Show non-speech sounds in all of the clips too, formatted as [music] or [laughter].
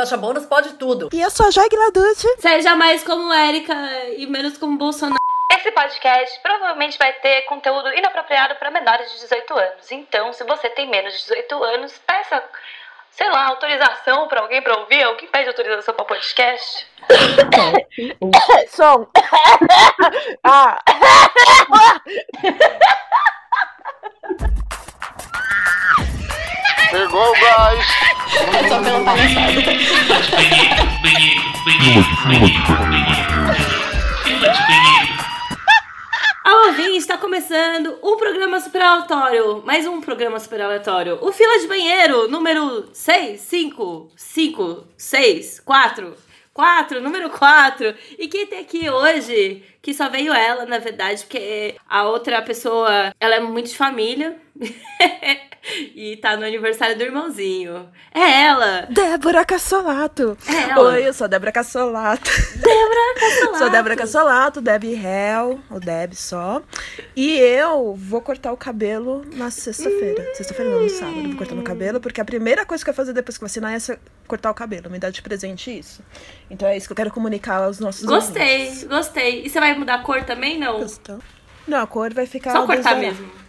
faixa bônus pode tudo. E eu sou a Joy Gladucci. Seja mais como Érica e menos como Bolsonaro. Esse podcast provavelmente vai ter conteúdo inapropriado para menores de 18 anos. Então, se você tem menos de 18 anos, peça, sei lá, autorização para alguém para ouvir. Alguém pede autorização para podcast? Som. [laughs] ah. [laughs] Pegou o gás. Só pela palhaçada. Alô, ouvinte, está começando um programa super aleatório. Mais um programa super aleatório. O Fila de Banheiro, número 6, 5, 5, 6, 4. 4, número 4. E quem tem aqui hoje, que só veio ela, na verdade, porque a outra pessoa, ela é muito de família. [laughs] e tá no aniversário do irmãozinho. É ela! Débora Cassolato. É ela. Oi, eu sou a Débora Cassolato. Débora Cassolato. [laughs] Sou a Débora Cassolato, Deb Hell, ou Deb só. E eu vou cortar o cabelo na sexta-feira. Sexta-feira não, no sábado. Vou cortar meu cabelo, porque a primeira coisa que eu vou fazer depois que vacinar é cortar o cabelo. Me dá de presente isso. Então é isso que eu quero comunicar aos nossos Gostei, ouvintes. gostei. E você vai mudar a cor também, não? Não, a cor vai ficar. Só cortar desenhada. mesmo.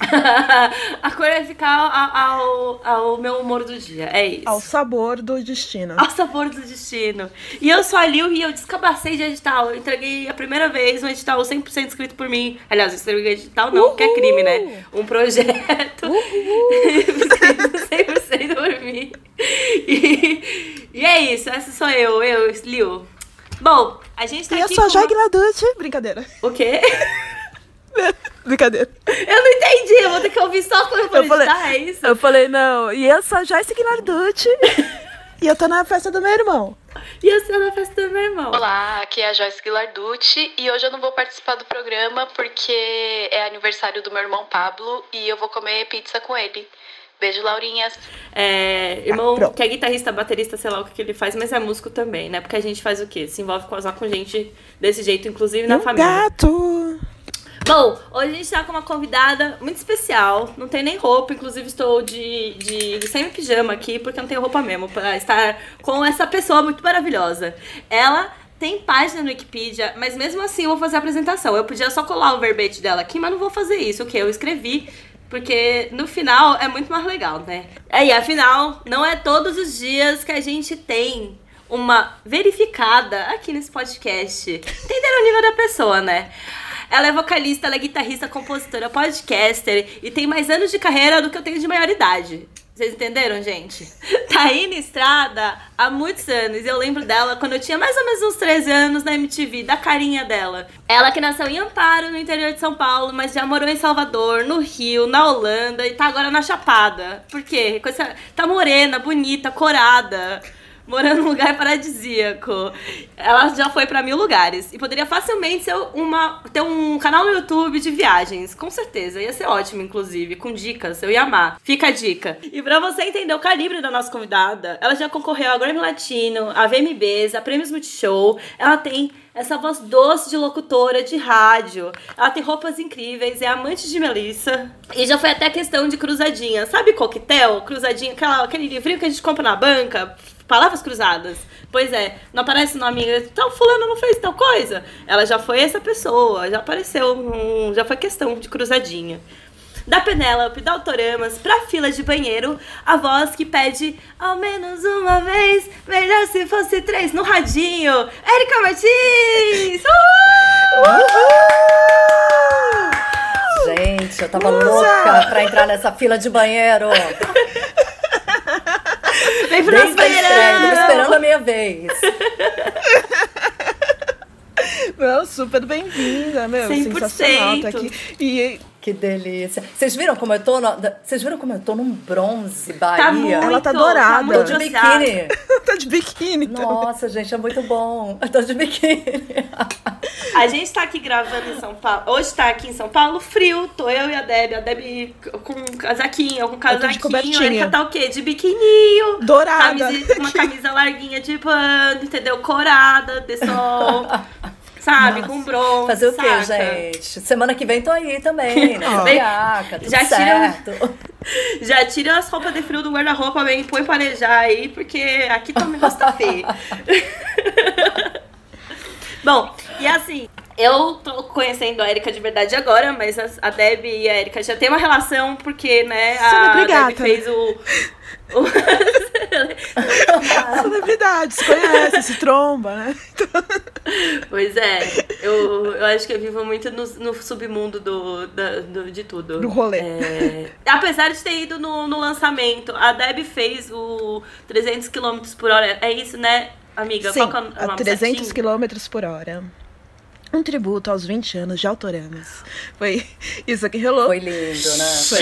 [laughs] a cor vai ficar ao, ao, ao meu humor do dia. É isso. Ao sabor do destino. Ao sabor do destino. E eu sou a Lil e eu descabacei de edital. Eu entreguei a primeira vez um edital 100% escrito por mim. Aliás, eu entreguei edital não, que é crime, né? Um projeto [laughs] escrito 100% por mim. E, e é isso, essa sou eu, eu, Lil. Bom, a gente tá E eu aqui sou a com Joy uma-. Brincadeira. O quê? [laughs] Brincadeira. Eu não entendi, eu vou ter que ouvir só quando eu for Eu falei- editar, é isso? Eu falei, não. E eu sou a Joyce Guilarducci. [laughs] e eu tô na festa do meu irmão. E eu sou na festa do meu irmão. Olá, aqui é a Joyce Guilarducci e hoje eu não vou participar do programa porque é aniversário do meu irmão Pablo e eu vou comer pizza com ele. Beijo, Laurinhas. É, irmão, pronto. que é guitarrista, baterista, sei lá o que, que ele faz, mas é músico também, né? Porque a gente faz o quê? Se envolve com, só com gente desse jeito, inclusive na um família. gato. Bom, hoje a gente tá com uma convidada muito especial. Não tem nem roupa, inclusive estou de, de semi-pijama aqui, porque eu não tenho roupa mesmo, pra estar com essa pessoa muito maravilhosa. Ela tem página no Wikipedia, mas mesmo assim eu vou fazer a apresentação. Eu podia só colar o verbete dela aqui, mas não vou fazer isso. O que? Eu escrevi. Porque no final é muito mais legal, né? É, e afinal, não é todos os dias que a gente tem uma verificada aqui nesse podcast. Entenderam o nível da pessoa, né? Ela é vocalista, ela é guitarrista, compositora, podcaster e tem mais anos de carreira do que eu tenho de maioridade. Vocês entenderam, gente? [laughs] Tá aí na estrada há muitos anos. Eu lembro dela quando eu tinha mais ou menos uns 13 anos na MTV, da carinha dela. Ela que nasceu em Amparo, no interior de São Paulo, mas já morou em Salvador, no Rio, na Holanda e tá agora na Chapada. Por quê? Com essa- Tá morena, bonita, corada morando num lugar paradisíaco. Ela já foi pra mil lugares. E poderia facilmente ser uma, ter um canal no YouTube de viagens. Com certeza. Ia ser ótimo, inclusive. Com dicas. Eu ia amar. Fica a dica. E pra você entender o calibre da nossa convidada, ela já concorreu a Grammy Latino, a VMBs, a Prêmios Multishow. Ela tem essa voz doce de locutora de rádio. Ela tem roupas incríveis, é amante de Melissa. E já foi até questão de cruzadinha. Sabe coquetel? Cruzadinha, aquela, aquele livrinho que a gente compra na banca? Palavras cruzadas. Pois é, não aparece o nome, tal fulano não fez tal coisa. Ela já foi essa pessoa, já apareceu, um- já foi questão de cruzadinha. Da Penélope, da Autoramas, pra fila de banheiro, a voz que pede ao menos uma vez, melhor se fosse três, no radinho, Érica Martins! Uhul! Gente, eu tava louca pra entrar nessa fila de banheiro. [laughs] Vem pro nosso estreia, tô banheirão! esperando a minha vez. [laughs] Meu, super bem-vinda, meu. 100%. Sensacional tá aqui. E Que delícia. Vocês viram como eu tô? no- Vocês viram como eu tô num bronze Bahia? Tá muito, Ela tá dourada. Tá Tô de biquíni. [laughs] tá de biquíni. então. Nossa, gente, é muito bom. Eu tô de biquíni. A gente tá aqui gravando em São Paulo. Hoje tá aqui em São Paulo, frio. Tô eu e a Deb. A Deb com um casaquinho, com um casaquinho. A Erika tá o quê? De biquininho. Dourada. Camisa, uma camisa larguinha de pano, entendeu? Corada de sol. [laughs] sabe? Com bronze. Fazer o quê, saca? gente? Semana que vem tô aí também, né? [laughs] Ó. Friaca, tudo Já tira- certo. [laughs] Já tira as roupas de frio do guarda-roupa bem e põe pra arejar aí, porque aqui tá o negócio tá feio. [laughs] Bom, e assim, eu tô conhecendo a Erika de verdade agora, mas a, Deb e a Erika já tem uma relação, porque, né, a Celebridata, Deb fez o. o- Celebridade, se conhece, se tromba, né? Pois é, eu, eu acho que eu vivo muito no, no submundo do, da- do- de tudo. Do rolê. É, apesar de ter ido no, no lançamento, a Deb fez o 300 km por hora. É isso, né, amiga? Sim, Qual é o a nome 300 certinho? km por hora. Um tributo aos 20 anos de Autoramas. Foi isso que rolou. Foi lindo, né? Foi,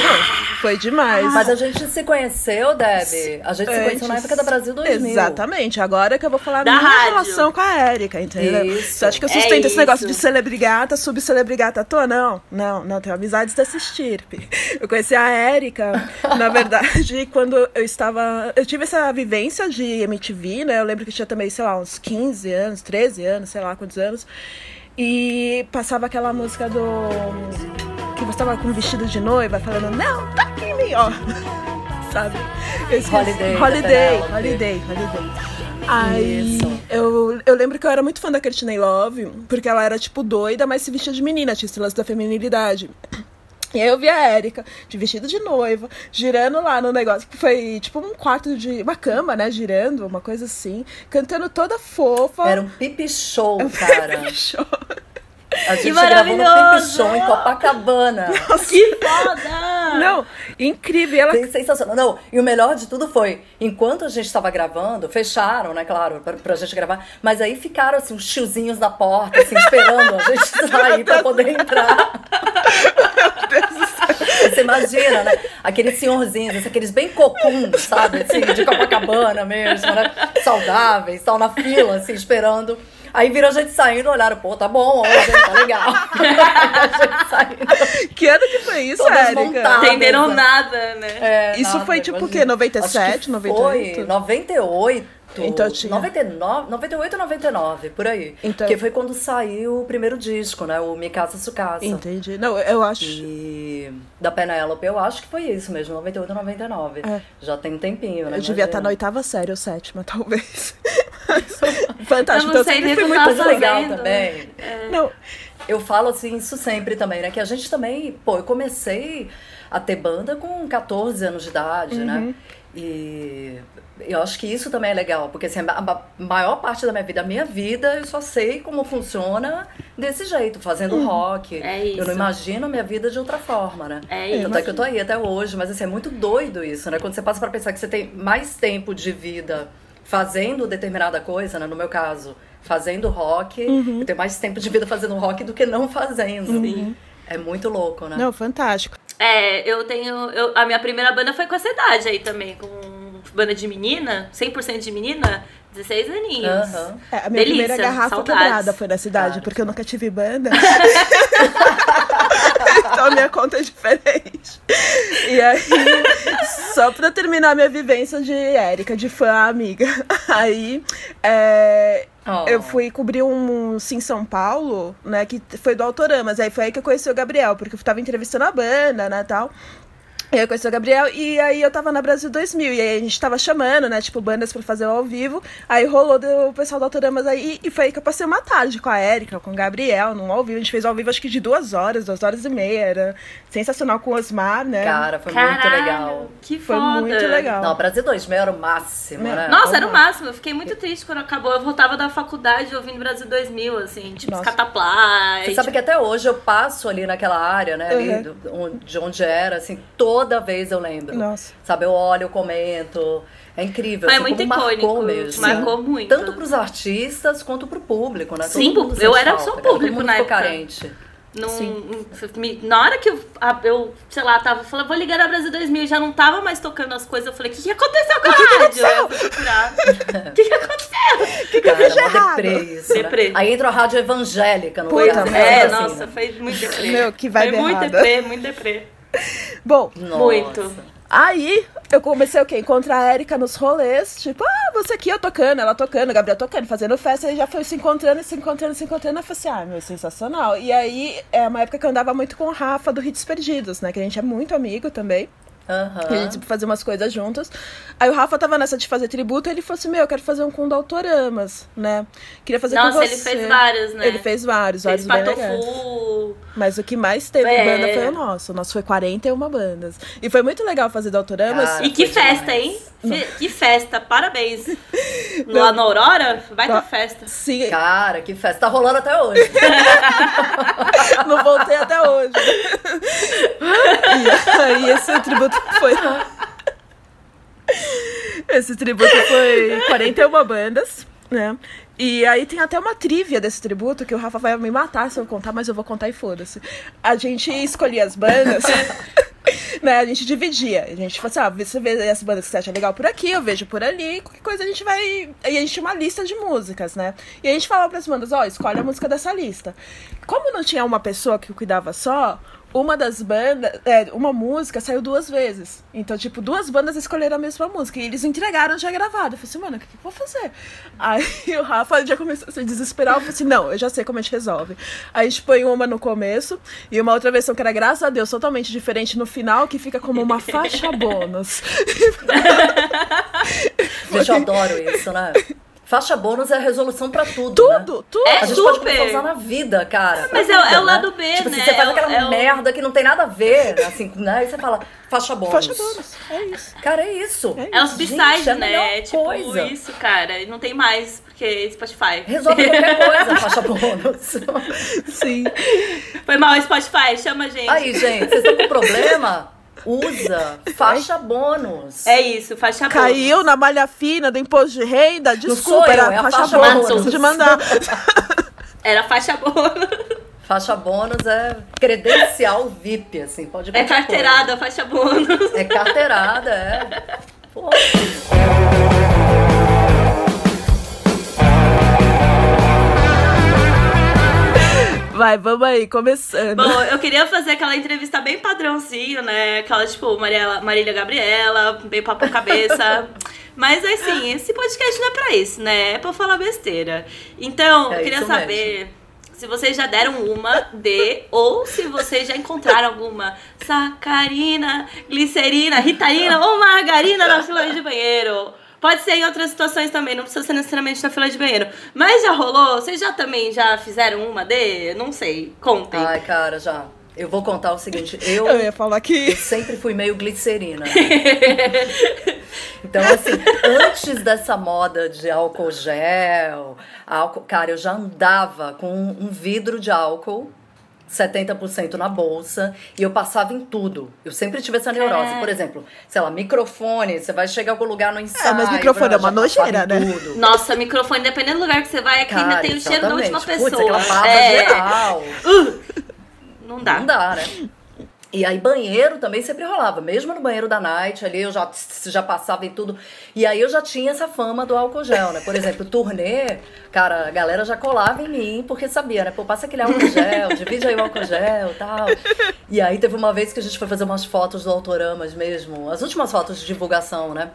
foi demais. Mas a gente se conheceu, Deb. A gente se conheceu na Antes. época da Brasil 2000. Exatamente. Agora que eu vou falar Da minha rádio. relação com a Érica, entendeu? Isso. Você acha que eu É sustento esse negócio isso. de celebrigata, subcelebrigata à toa? Não, não, não. Tenho amizades dessa estirpe. Eu conheci a Érica, na [laughs] verdade, quando eu estava... Eu tive essa vivência de MTV, né? Eu lembro que tinha também, sei lá, uns 15 anos, 13 anos, sei lá quantos anos. E passava aquela música do... Que você tava com vestido de noiva, falando, não, toque em mim, ó. Sabe? Eu esqueci. Holiday, da Holiday. Holiday, Holiday. Aí Isso. eu, eu lembro que eu era muito fã da Courtney Love, porque ela era, tipo, doida, mas se vestia de menina, tinha esse lance da feminilidade. E aí eu vi a Erika, de vestido de noiva, girando lá no negócio, que foi tipo um quarto de. uma cama, né? Girando, uma coisa assim, cantando toda fofa. Era um pipi show, cara. Show. A gente Que gravou no maravilhoso! show em Copacabana. Que foda! Não, incrível. Ela Sensacional. Não, e o melhor de tudo foi, enquanto a gente estava gravando, fecharam, né, claro, pra, pra gente gravar, mas aí ficaram, assim, uns tiozinhos na porta, assim, esperando a gente [laughs] sair pra poder entrar. Você imagina, né? Aqueles senhorzinhos, assim, aqueles bem cocuns, sabe? Assim, de Copacabana mesmo, né? Saudáveis, tal, na fila, assim, esperando. Aí viram a gente saindo, olharam, pô, tá bom hoje, hein? tá legal. a [laughs] gente saindo. Que ano que foi isso, Todas Érica? Entenderam né? nada, né? É, Isso nada, foi tipo o quê? 97, Acho que 98? Foi 98. Então tinha- 99, 98 ou 99, por aí. Então- Que foi quando saiu o primeiro disco, né? O Mikasa Tsukasa. Entendi. Não, eu acho. E da Penélope, eu acho que foi isso mesmo, 98 ou 99. É. Já tem um tempinho, né? Eu devia estar na Imagina. oitava série ou sétima, [laughs] talvez. [laughs] Fantástico. Eu não Então, sei sempre nem fui o que muito tava legal também. Não, Eu falo assim, isso sempre também, né? Que a gente também, pô, eu comecei a ter banda com 14 anos de idade, Uhum. né? E eu acho que isso também é legal, porque assim, a ma- maior parte da minha vida, a minha vida, eu só sei como funciona desse jeito, fazendo Uhum. rock. É Eu não isso. imagino a minha vida de outra forma, né? É isso. Tanto é que eu tô aí até hoje, mas assim, é muito doido isso, né? Quando você passa pra pensar que você tem mais tempo de vida fazendo determinada coisa, né? No meu caso, fazendo rock, Uhum. eu tenho mais tempo de vida fazendo rock do que não fazendo. É muito louco, né? não, fantástico. É, eu tenho. eu- a minha primeira banda foi com essa idade aí também, com banda de menina, 100% de menina, 16 aninhos. Aham. É, a minha Delícia, primeira garrafa saudades. quebrada foi na cidade, Claro. porque eu nunca tive banda. [laughs] então a minha conta é diferente. E aí, só pra terminar minha vivência de Érica, de fã amiga. Aí, é, Oh. eu fui cobrir um Sim São Paulo, né, que foi do Autoramas. Aí foi aí que eu conheci o Gabriel, porque eu tava entrevistando a banda, né, tal. E aí eu conheci o Gabriel, e aí eu tava na Brasil 2000, e aí a gente tava chamando, né, tipo, bandas pra fazer ao vivo, aí rolou do, o pessoal do Autoramas aí, e foi aí que eu passei uma tarde com a Erika, com o Gabriel, num ao vivo, a gente fez ao vivo acho que de duas horas, duas horas e meia, era sensacional com o Osmar, né. Cara, foi muito Caralho, legal. Que Foi foda. muito legal. Não, Brasil 2000 era o máximo, Meu, né? Nossa, era o máximo. Eu fiquei muito triste quando acabou. Eu voltava da faculdade ouvindo Brasil 2000, assim, tipo, Nossa. Você e, sabe tipo, que até hoje eu passo ali naquela área, né? Ali Uhum. do- de onde era, assim, toda vez eu lembro. Nossa. Sabe, eu olho, eu comento. É incrível. Foi assim, muito como icônico. Marcou mesmo. Marcou muito. Tanto pros artistas quanto pro público, né? Sim, Todo mundo eu era falta, só. Todo público na época. carente. Não, me- na hora que eu, a- eu, sei lá, tava falando, vou ligar na Brasil 2000, já não tava mais tocando as coisas. Eu falei, o que, que aconteceu com a rádio? Eu fui procurar. O [laughs] que, que aconteceu? Cara, fiz de mó errado? deprê isso, né? Deprê. Aí entra a rádio evangélica no Puta lugar. merda. É, assim, nossa, né? foi muito deprê. Meu, que vibe Foi muito errada. deprê, muito deprê. Bom, Nossa. Muito. Aí eu comecei o quê? Encontrar a Erika nos rolês, tipo, ah, você aqui, eu tocando, ela tocando, Gabriel tocando, fazendo festa, e já foi se encontrando, se encontrando, se encontrando. Eu falei assim, ah, meu, sensacional. E aí é uma época que eu andava muito com o Rafa do Hits Perdidos, né? Que a gente é muito amigo também. Aham. A gente fazia umas coisas juntas. Aí o Rafa tava nessa de fazer tributo, ele falou assim: Meu, eu quero fazer um com Doutoramas, né? Queria fazer Nossa, com ele você. fez vários, né? Ele fez vários, Fez vários bem legais. Mas o que mais teve É. banda foi o nosso. O nosso foi 41 bandas. E foi muito legal fazer Doutoramas. Cara, E que festa, demais. hein? Fe- Que festa, parabéns. [laughs] Lá na Aurora, vai ter festa. Sim, Cara, que festa. Tá rolando até hoje. [laughs] não voltei até hoje. [laughs] e aí esse tributo foi. Esse tributo foi 41 bandas, né? E aí tem até uma trivia desse tributo que o Rafa vai me matar se eu contar, mas eu vou contar e foda-se. A gente escolhia as bandas. [laughs] Né, a gente dividia. A gente falou assim: ah, você vê as bandas que você acha legal por aqui, eu vejo por ali, qualquer coisa a gente vai. E a gente tinha uma lista de músicas, né? E a gente falava pras bandas: ó, escolhe a música dessa lista. Como não tinha uma pessoa que cuidava só, uma das bandas, é, uma música saiu duas vezes. Então, tipo, duas bandas escolheram a mesma música. E eles entregaram já gravado. Eu falei assim, mano, o que, que eu vou fazer? Aí [laughs] o Rafa já começou a se desesperar. Eu falei assim, não, eu já sei como a gente resolve. Aí a gente põe uma no começo e uma outra versão que era, graças a Deus, totalmente diferente no final, que fica como uma faixa [laughs] bônus. [laughs] Gente, eu adoro isso, né? Faixa bônus é a resolução pra tudo. né? Tudo, tudo. É A gente pode super. começar a usar na vida, cara. Mas Pra é o- vida, é o lado B, tipo, né? Assim, você faz É o- aquela é o- merda que não tem nada a ver, assim, né? Aí você fala, faixa bônus. Faixa bônus. É isso. Cara, é isso. É É os b-sides, é a né? melhor Tipo coisa. isso, cara. E não tem mais, porque Spotify. Resolve qualquer [laughs] coisa, faixa bônus. Sim. Foi mal, Spotify, chama a gente. Aí, gente, vocês estão com problema? Usa [laughs] faixa bônus. É isso, faixa boa. Caiu na malha fina do imposto de renda? Desculpa, eu, era é a faixa faixa bônus. bônus. De mandar. [laughs] Era faixa boa. Faixa bônus é credencial VIP, assim, pode É carteirada, faixa bônus. É carteirada, é. Pô. [laughs] Vai, vamos aí, começando. Bom, eu queria fazer aquela entrevista bem padrãozinho, né? Aquela, tipo, Mariela, Marília Gabriela, bem papo cabeça. [laughs] Mas assim, esse podcast não é pra isso, né? É pra falar besteira. Então, É eu queria saber se vocês já deram uma de, ou se vocês já encontraram alguma sacarina, glicerina, ritalina ou margarina na fila de banheiro. Pode ser em outras situações também, não precisa ser necessariamente na fila de banheiro. Mas já rolou? Vocês já também já fizeram uma de? Não sei. Contem. Ai, cara, já. Eu vou contar o seguinte, [laughs] eu, Eu ia falar eu que. sempre fui meio glicerina. [laughs] Então, assim, antes dessa moda de álcool gel, álcool, cara, eu já andava com um vidro de álcool 70% na bolsa e eu passava em tudo. Eu sempre tive essa neurose. Caraca. Por exemplo, sei lá, microfone, você vai chegar em algum lugar no ensaio. mas microfone é uma nojeira, né? tudo. Nossa, microfone, dependendo do lugar que você vai, aqui ainda Cara, tem o cheiro da última pessoa. Putz, aquela é, geral. não dá. Não dá, né? E aí, banheiro também sempre rolava. Mesmo no banheiro da night, ali eu já, já passava em tudo. E aí eu já tinha essa fama do álcool gel, né? Por exemplo, [laughs] turnê, cara, a galera já colava em mim, porque sabia, né? Pô, passa aquele álcool gel, divide aí o álcool gel e tal. E aí teve uma vez que a gente foi fazer umas fotos do Autoramas mesmo, as últimas fotos de divulgação, né?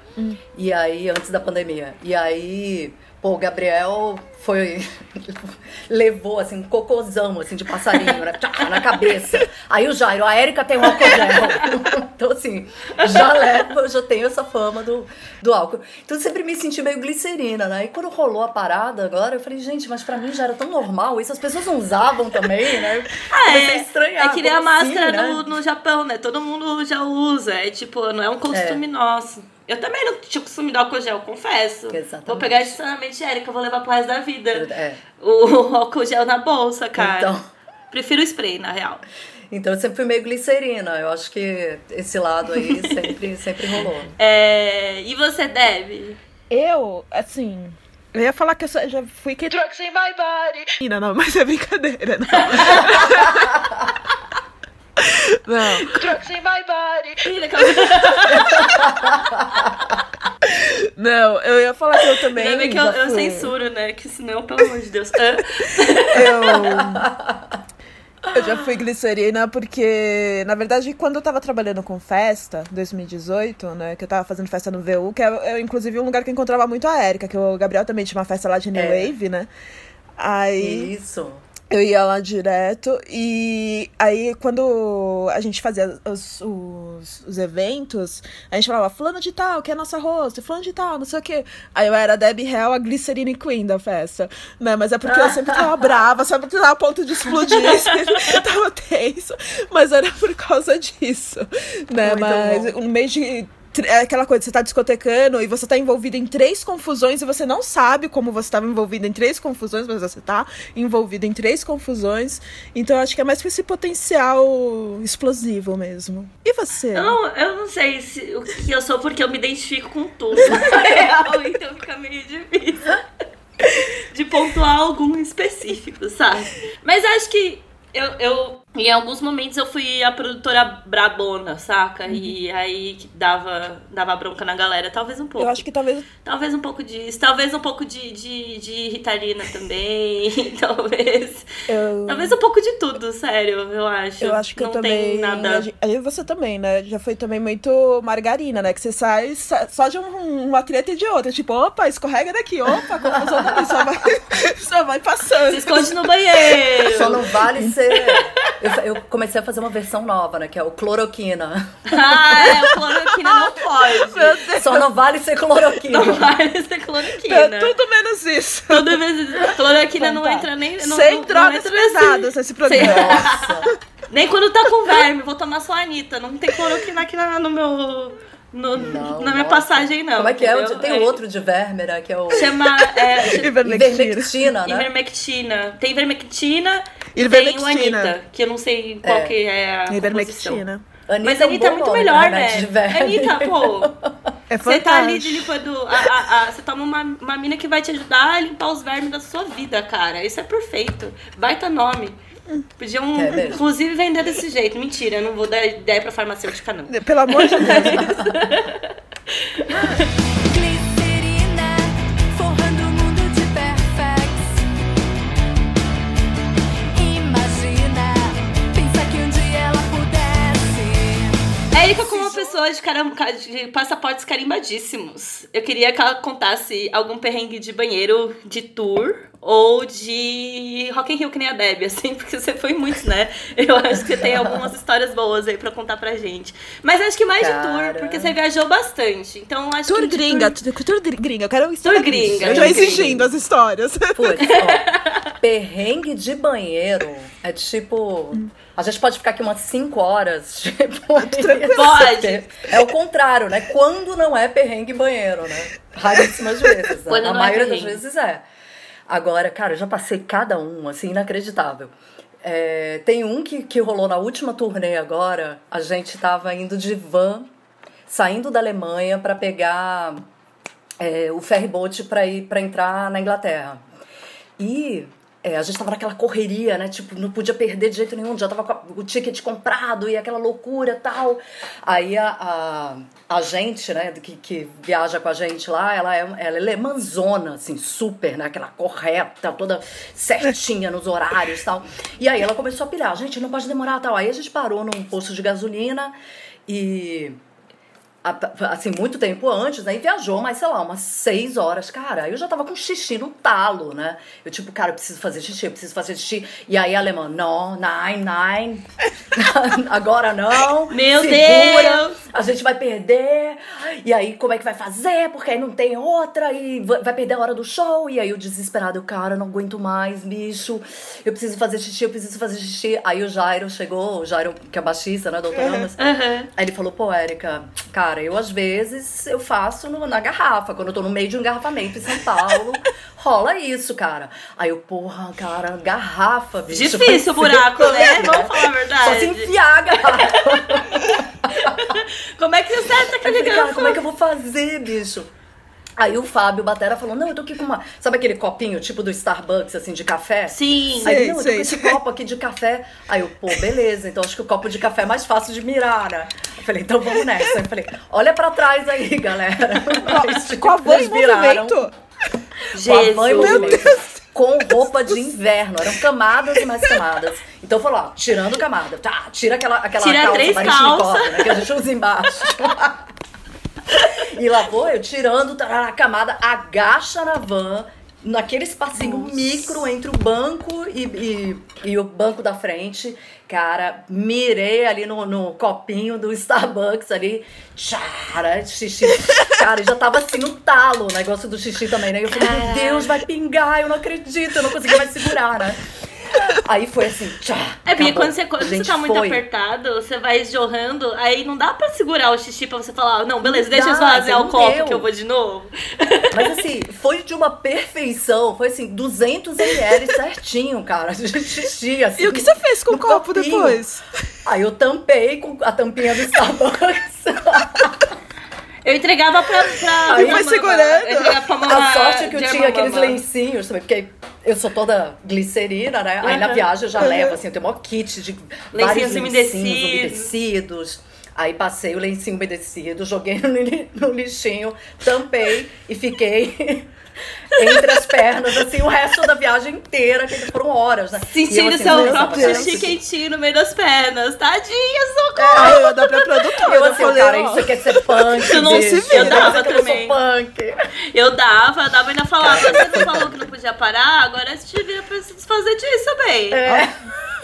E aí, antes da pandemia. E aí, pô, o Gabriel foi. [laughs] levou, assim, um cocôzão, assim, de passarinho, né? Na cabeça. Aí o Jairo, a Érica tem um álcool gel. [laughs] então, assim, já levo, eu já tenho essa fama do, do álcool. Então, eu sempre me senti meio glicerina, né? E quando rolou a parada agora, eu falei, gente, mas pra mim já era tão normal isso, as pessoas não usavam também, né? Ah, Comecei a é, estranhar. é que nem a assim, máscara né? no, no Japão, né? Todo mundo já usa. É tipo, não é um costume nosso. Eu também não tinha costume de álcool gel, confesso. Exatamente. Vou pegar extremamente Érica, vou levar pro resto da vida. É. O [laughs] álcool gel na bolsa, cara. Então. Prefiro o spray, na real. Então eu sempre fui meio glicerina. Eu acho que esse lado aí [laughs] sempre, sempre rolou. É, E você, Deb? Eu, assim. Eu ia falar que eu só- já fui que. Drugs in my body. Não, não, mas é brincadeira, não. [laughs] não. Drugs in my body. Não, eu ia falar que eu também. Ainda bem que eu, já eu fui- censuro, né? Que senão, pelo amor de Deus. Eu. Eu já fui glicerina porque, na verdade, quando eu tava trabalhando com festa, 2018, né, que eu tava fazendo festa no VU, que é, é, inclusive um lugar que eu encontrava muito a Erika, que o Gabriel também tinha uma festa lá de New É. Wave, né? Aí Isso. Eu ia lá direto e aí quando a gente fazia os, os, os eventos, a gente falava fulano de tal, que é nossa host, fulano de tal, não sei o quê. Aí eu era a Debbie Hell, a Glycerine Queen da festa, né? Mas é porque eu sempre [laughs] tava brava, sempre tava a ponto de explodir, [laughs] sempre tava tenso, mas era por causa disso, né? Muito mas bom. no meio de é aquela coisa, você tá discotecando e você tá envolvido em três confusões e você não sabe como você estava envolvido em três confusões, mas você tá envolvido em três confusões. Então eu acho que é mais com esse potencial explosivo mesmo. E você? Eu não, eu não sei se, o que eu sou porque eu me identifico com tudo. real, [laughs] então fica meio difícil de pontuar algum específico, sabe? Mas acho que eu, eu, em alguns momentos eu fui a produtora brabona, saca? E aí que dava, dava bronca na galera, talvez um pouco. Eu acho que talvez Talvez um pouco disso, talvez um pouco de, de, de Ritalina também, [laughs] talvez. eu, Talvez um pouco de tudo, sério, eu acho. eu acho que não eu também. nada. Aí você também, né? Já foi também muito margarina, né? Que você sai sa- só de um- uma treta e de outra. Tipo, opa, escorrega daqui, opa, confusão daqui, só vai, [laughs] só vai passando. Se esconde no banheiro. Só não vale ser. Eu, eu comecei a fazer uma versão nova, né? Que é o cloroquina. Ah, é, o cloroquina não [laughs] pode. Só não vale ser cloroquina. Não vai ser cloroquina. tudo menos isso. Toda vez. Cloroquina Então não tá. entra nem. Não, Sem não, drogas não pesadas nesse programa. Nossa. Nem quando tá com verme, vou tomar só a Anitta. Não tem cloroquina aqui na, no meu. No- Não, na minha nossa. passagem, não. Como é que é? entendeu? Tem outro de Vérmera, que é o. Chama. É, [laughs] Ivermectina. Ivermectina, né? Ivermectina. Tem ivermectina. Ivermectina. Tem o Anitta, que eu não sei qual É. que é a composição. Ivermectina. Anitta Mas é a um Anitta é bom muito nome melhor, né? verme. Anitta, pô. [laughs] É Você tá ali de limpando. A, a- a- você toma uma, uma mina que vai te ajudar a limpar os vermes da sua vida, cara. Isso é perfeito. Baita nome. Podiam, É inclusive, vender desse jeito. Mentira, eu não vou dar ideia pra farmacêutica, não. Pelo amor de Deus. Érica, como uma pessoa de, caram- de passaportes carimbadíssimos, eu queria que ela contasse algum perrengue de banheiro, de tour ou de Rock in Rio, que nem a Debbie, assim, [laughs] porque você foi muito, né? Eu acho que você tem algumas histórias boas aí pra contar pra gente. Mas acho que mais de Cara. tour, porque você viajou bastante. Então acho Tour que. de gringa, tour, tour gringa. Eu quero Tour gringa, Eu tour tô exigindo as histórias. Putz, ó, [laughs] perrengue de banheiro é tipo. A gente pode ficar aqui umas 5 horas, [laughs] tipo. Pode. É o contrário, né? Quando não é perrengue banheiro, né? Raríssimas vezes. né? A é maioria das perrengue. vezes é. Agora, cara, eu já passei cada um, assim, inacreditável. É, tem um que, que rolou na última turnê agora. A gente tava indo de van, saindo da Alemanha para pegar é, o ferryboat para ir para entrar na Inglaterra. E é, a gente tava naquela correria, né? Tipo, não podia perder de jeito nenhum, já tava com o ticket comprado e aquela loucura tal. Aí a, a, a gente, né, que, que viaja com a gente lá, ela é, ela é lemanzona, assim, super, né? Aquela correta, toda certinha nos horários e tal. E aí ela começou a pilhar, gente, não pode demorar tal. Aí a gente parou num posto de gasolina e assim, muito tempo antes, né? E viajou, mas sei lá, umas seis horas. Cara, eu já tava com xixi no talo, né? Eu, tipo, cara, eu preciso fazer xixi, eu preciso fazer xixi. E aí a alemã, não, nine, nine. [laughs] Agora não. Meu segura, Deus! A gente vai perder. E aí, como é que vai fazer? Porque aí não tem outra. E va- vai perder a hora do show. E aí, o desesperado, eu, cara, não aguento mais, bicho. Eu preciso fazer xixi, eu preciso fazer xixi. Aí o Jairo chegou, o Jairo, que é baixista, né, doutor Amas. Aham. Aí ele falou, pô, Érica, cara, eu às vezes eu faço no- na garrafa, quando eu tô no meio de um engarrafamento em São Paulo. [laughs] rola isso, cara. Aí eu, porra, cara, garrafa, bicho. Difícil o buraco, né? Vamos falar a verdade. Só se enfiar a garrafa. [laughs] Como é que você acerta aquele cara, garrafão? como é que eu vou fazer, bicho? Aí o Fábio Batera falou, não, eu tô aqui com uma... Sabe aquele copinho, tipo do Starbucks, assim, de café? Sim. Aí Sei, não, eu tô sei, com esse sei. copo aqui de café. Aí eu, pô, beleza, então acho que o copo de café é mais fácil de mirar, né? Eu falei, então vamos nessa. Eu falei, olha pra trás aí, galera. [laughs] Com a eles viraram. movimento. Com a Jesus. movimento. com roupa de inverno. Eram camadas e mais camadas. Então falou, ó, tirando camada. Tá, tira aquela, aquela Tira calça três calças. né? Que a gente usa embaixo. [laughs] [laughs] e lá vou eu tirando a camada, agacha na van, naquele espacinho micro entre o banco e, e, e o banco da frente. Cara, mirei ali no, no copinho do Starbucks ali. Chara, xixi. Cara, já tava assim no talo o negócio do xixi também, né? Eu falei, meu Deus, vai pingar, eu não acredito, eu não consegui mais segurar, né? Aí foi assim, tchá. É porque acabou. quando você, quando você tá muito foi. apertado, você vai jorrando, aí não dá pra segurar o xixi pra você falar, não, beleza, deixa eu dá, esvaziar não o copo deu. que eu vou de novo. Mas assim, foi de uma perfeição. Foi assim, 200 ml certinho, cara. De xixi, assim. E o que você fez com o copo copinho. depois? Aí eu tampei com a tampinha do Starbucks. [laughs] Eu entregava pra. pra Aí foi segurando. A sorte é que eu tinha aqueles mamãe. lencinhos também, porque eu sou toda glicerina, né? Aí na viagem eu já levo, assim, eu tenho um kit de Lencinhos lencinhos umedecidos. umedecidos. Aí passei o lencinho umedecido, joguei no, [laughs] li- no lixinho, tampei e fiquei entre as pernas, assim, o resto da viagem inteira, que foram horas, né? Eu, Sentindo assim, seu próprio xixi quentinho no meio das pernas. Tadinha, socorro. Aí eu dou pra produtora. Eu Eu assim, falei, cara, ó, isso quer ser punk. Tu não se vira, Eu dava que eu também. punk. Eu dava, eu dava e ainda falava, você não falou que não podia parar, agora você pra se desfazer disso também. É.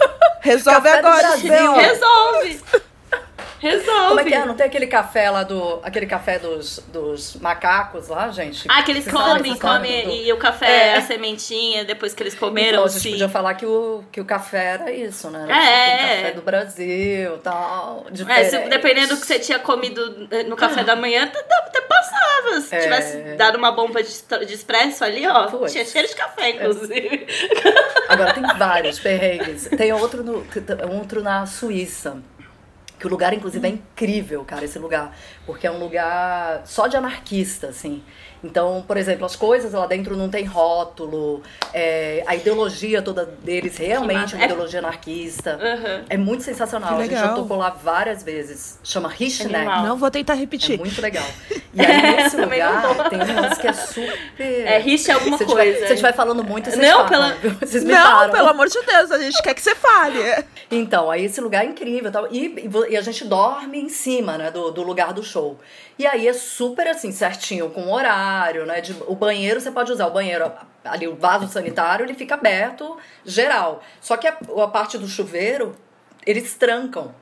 [laughs] resolve Café agora, Brasil. Resolve. Resolve. Como é que é? Não tem aquele café lá do. Aquele café dos, dos macacos lá, gente? Ah, que eles Vocês comem, comem, do- e o café, É. a sementinha, depois que eles comeram, Então, a gente sim. podia falar que o, que o café era isso, né? Era É. tipo café do Brasil tal. É, Diferente. se, dependendo do que você tinha comido eh, no café da manhã, até, até passava. Se É. tivesse dado uma bomba de, de expresso ali, ó, Putz. tinha cheiro de café, inclusive. Agora tem vários perrengues. Tem outro, no, outro na Suíça. Que o lugar, inclusive, é incrível, cara, esse lugar. Porque é um lugar só de anarquista, assim. Então, por exemplo, as coisas lá dentro não tem rótulo. é, a ideologia toda deles realmente é uma É- ideologia anarquista. Aham. É muito sensacional. A gente já tocou lá várias vezes. Chama Richneck. Não vou tentar É repetir. muito legal. [laughs] E aí, nesse lugar, tem um lance que é super. É, rixa é alguma se coisa. Eu estiver falando muito, vocês Não, param, pela-? Vocês me Não, param. pelo amor de Deus, a gente quer que você fale. Então, aí esse lugar é incrível e tal. E, e e a gente dorme em cima, né, do, do lugar do show. E aí é super assim, certinho, com horário, né? de- o banheiro, você pode usar o banheiro, ali o vaso sanitário, ele fica aberto, geral. Só que a, a parte do chuveiro, eles trancam.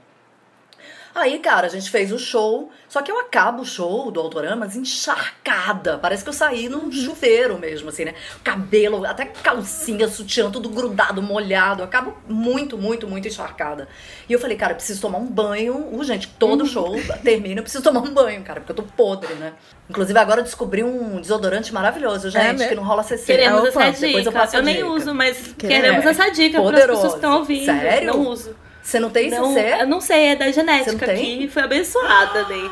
Aí, cara, a gente fez o show, só que eu acabo o show do Autoramas encharcada. Parece que eu saí num chuveiro mesmo, assim, né? Cabelo, até calcinha, sutiã, tudo grudado, molhado. Eu acabo muito, muito, muito encharcada. E eu falei, cara, eu preciso tomar um banho urgente. Todo show termina, eu preciso tomar um banho, cara, porque eu tô podre, né? Inclusive, agora eu descobri um desodorante maravilhoso, gente, mesmo? que não rola CC. Queremos Opa, essa eu dica. a Eu nem uso, mas Queremos. queremos É. essa dica para as pessoas que estão ouvindo. Sério? Não uso. Você não tem Não, CC? eu não sei, é da genética não aqui. Foi abençoada daí.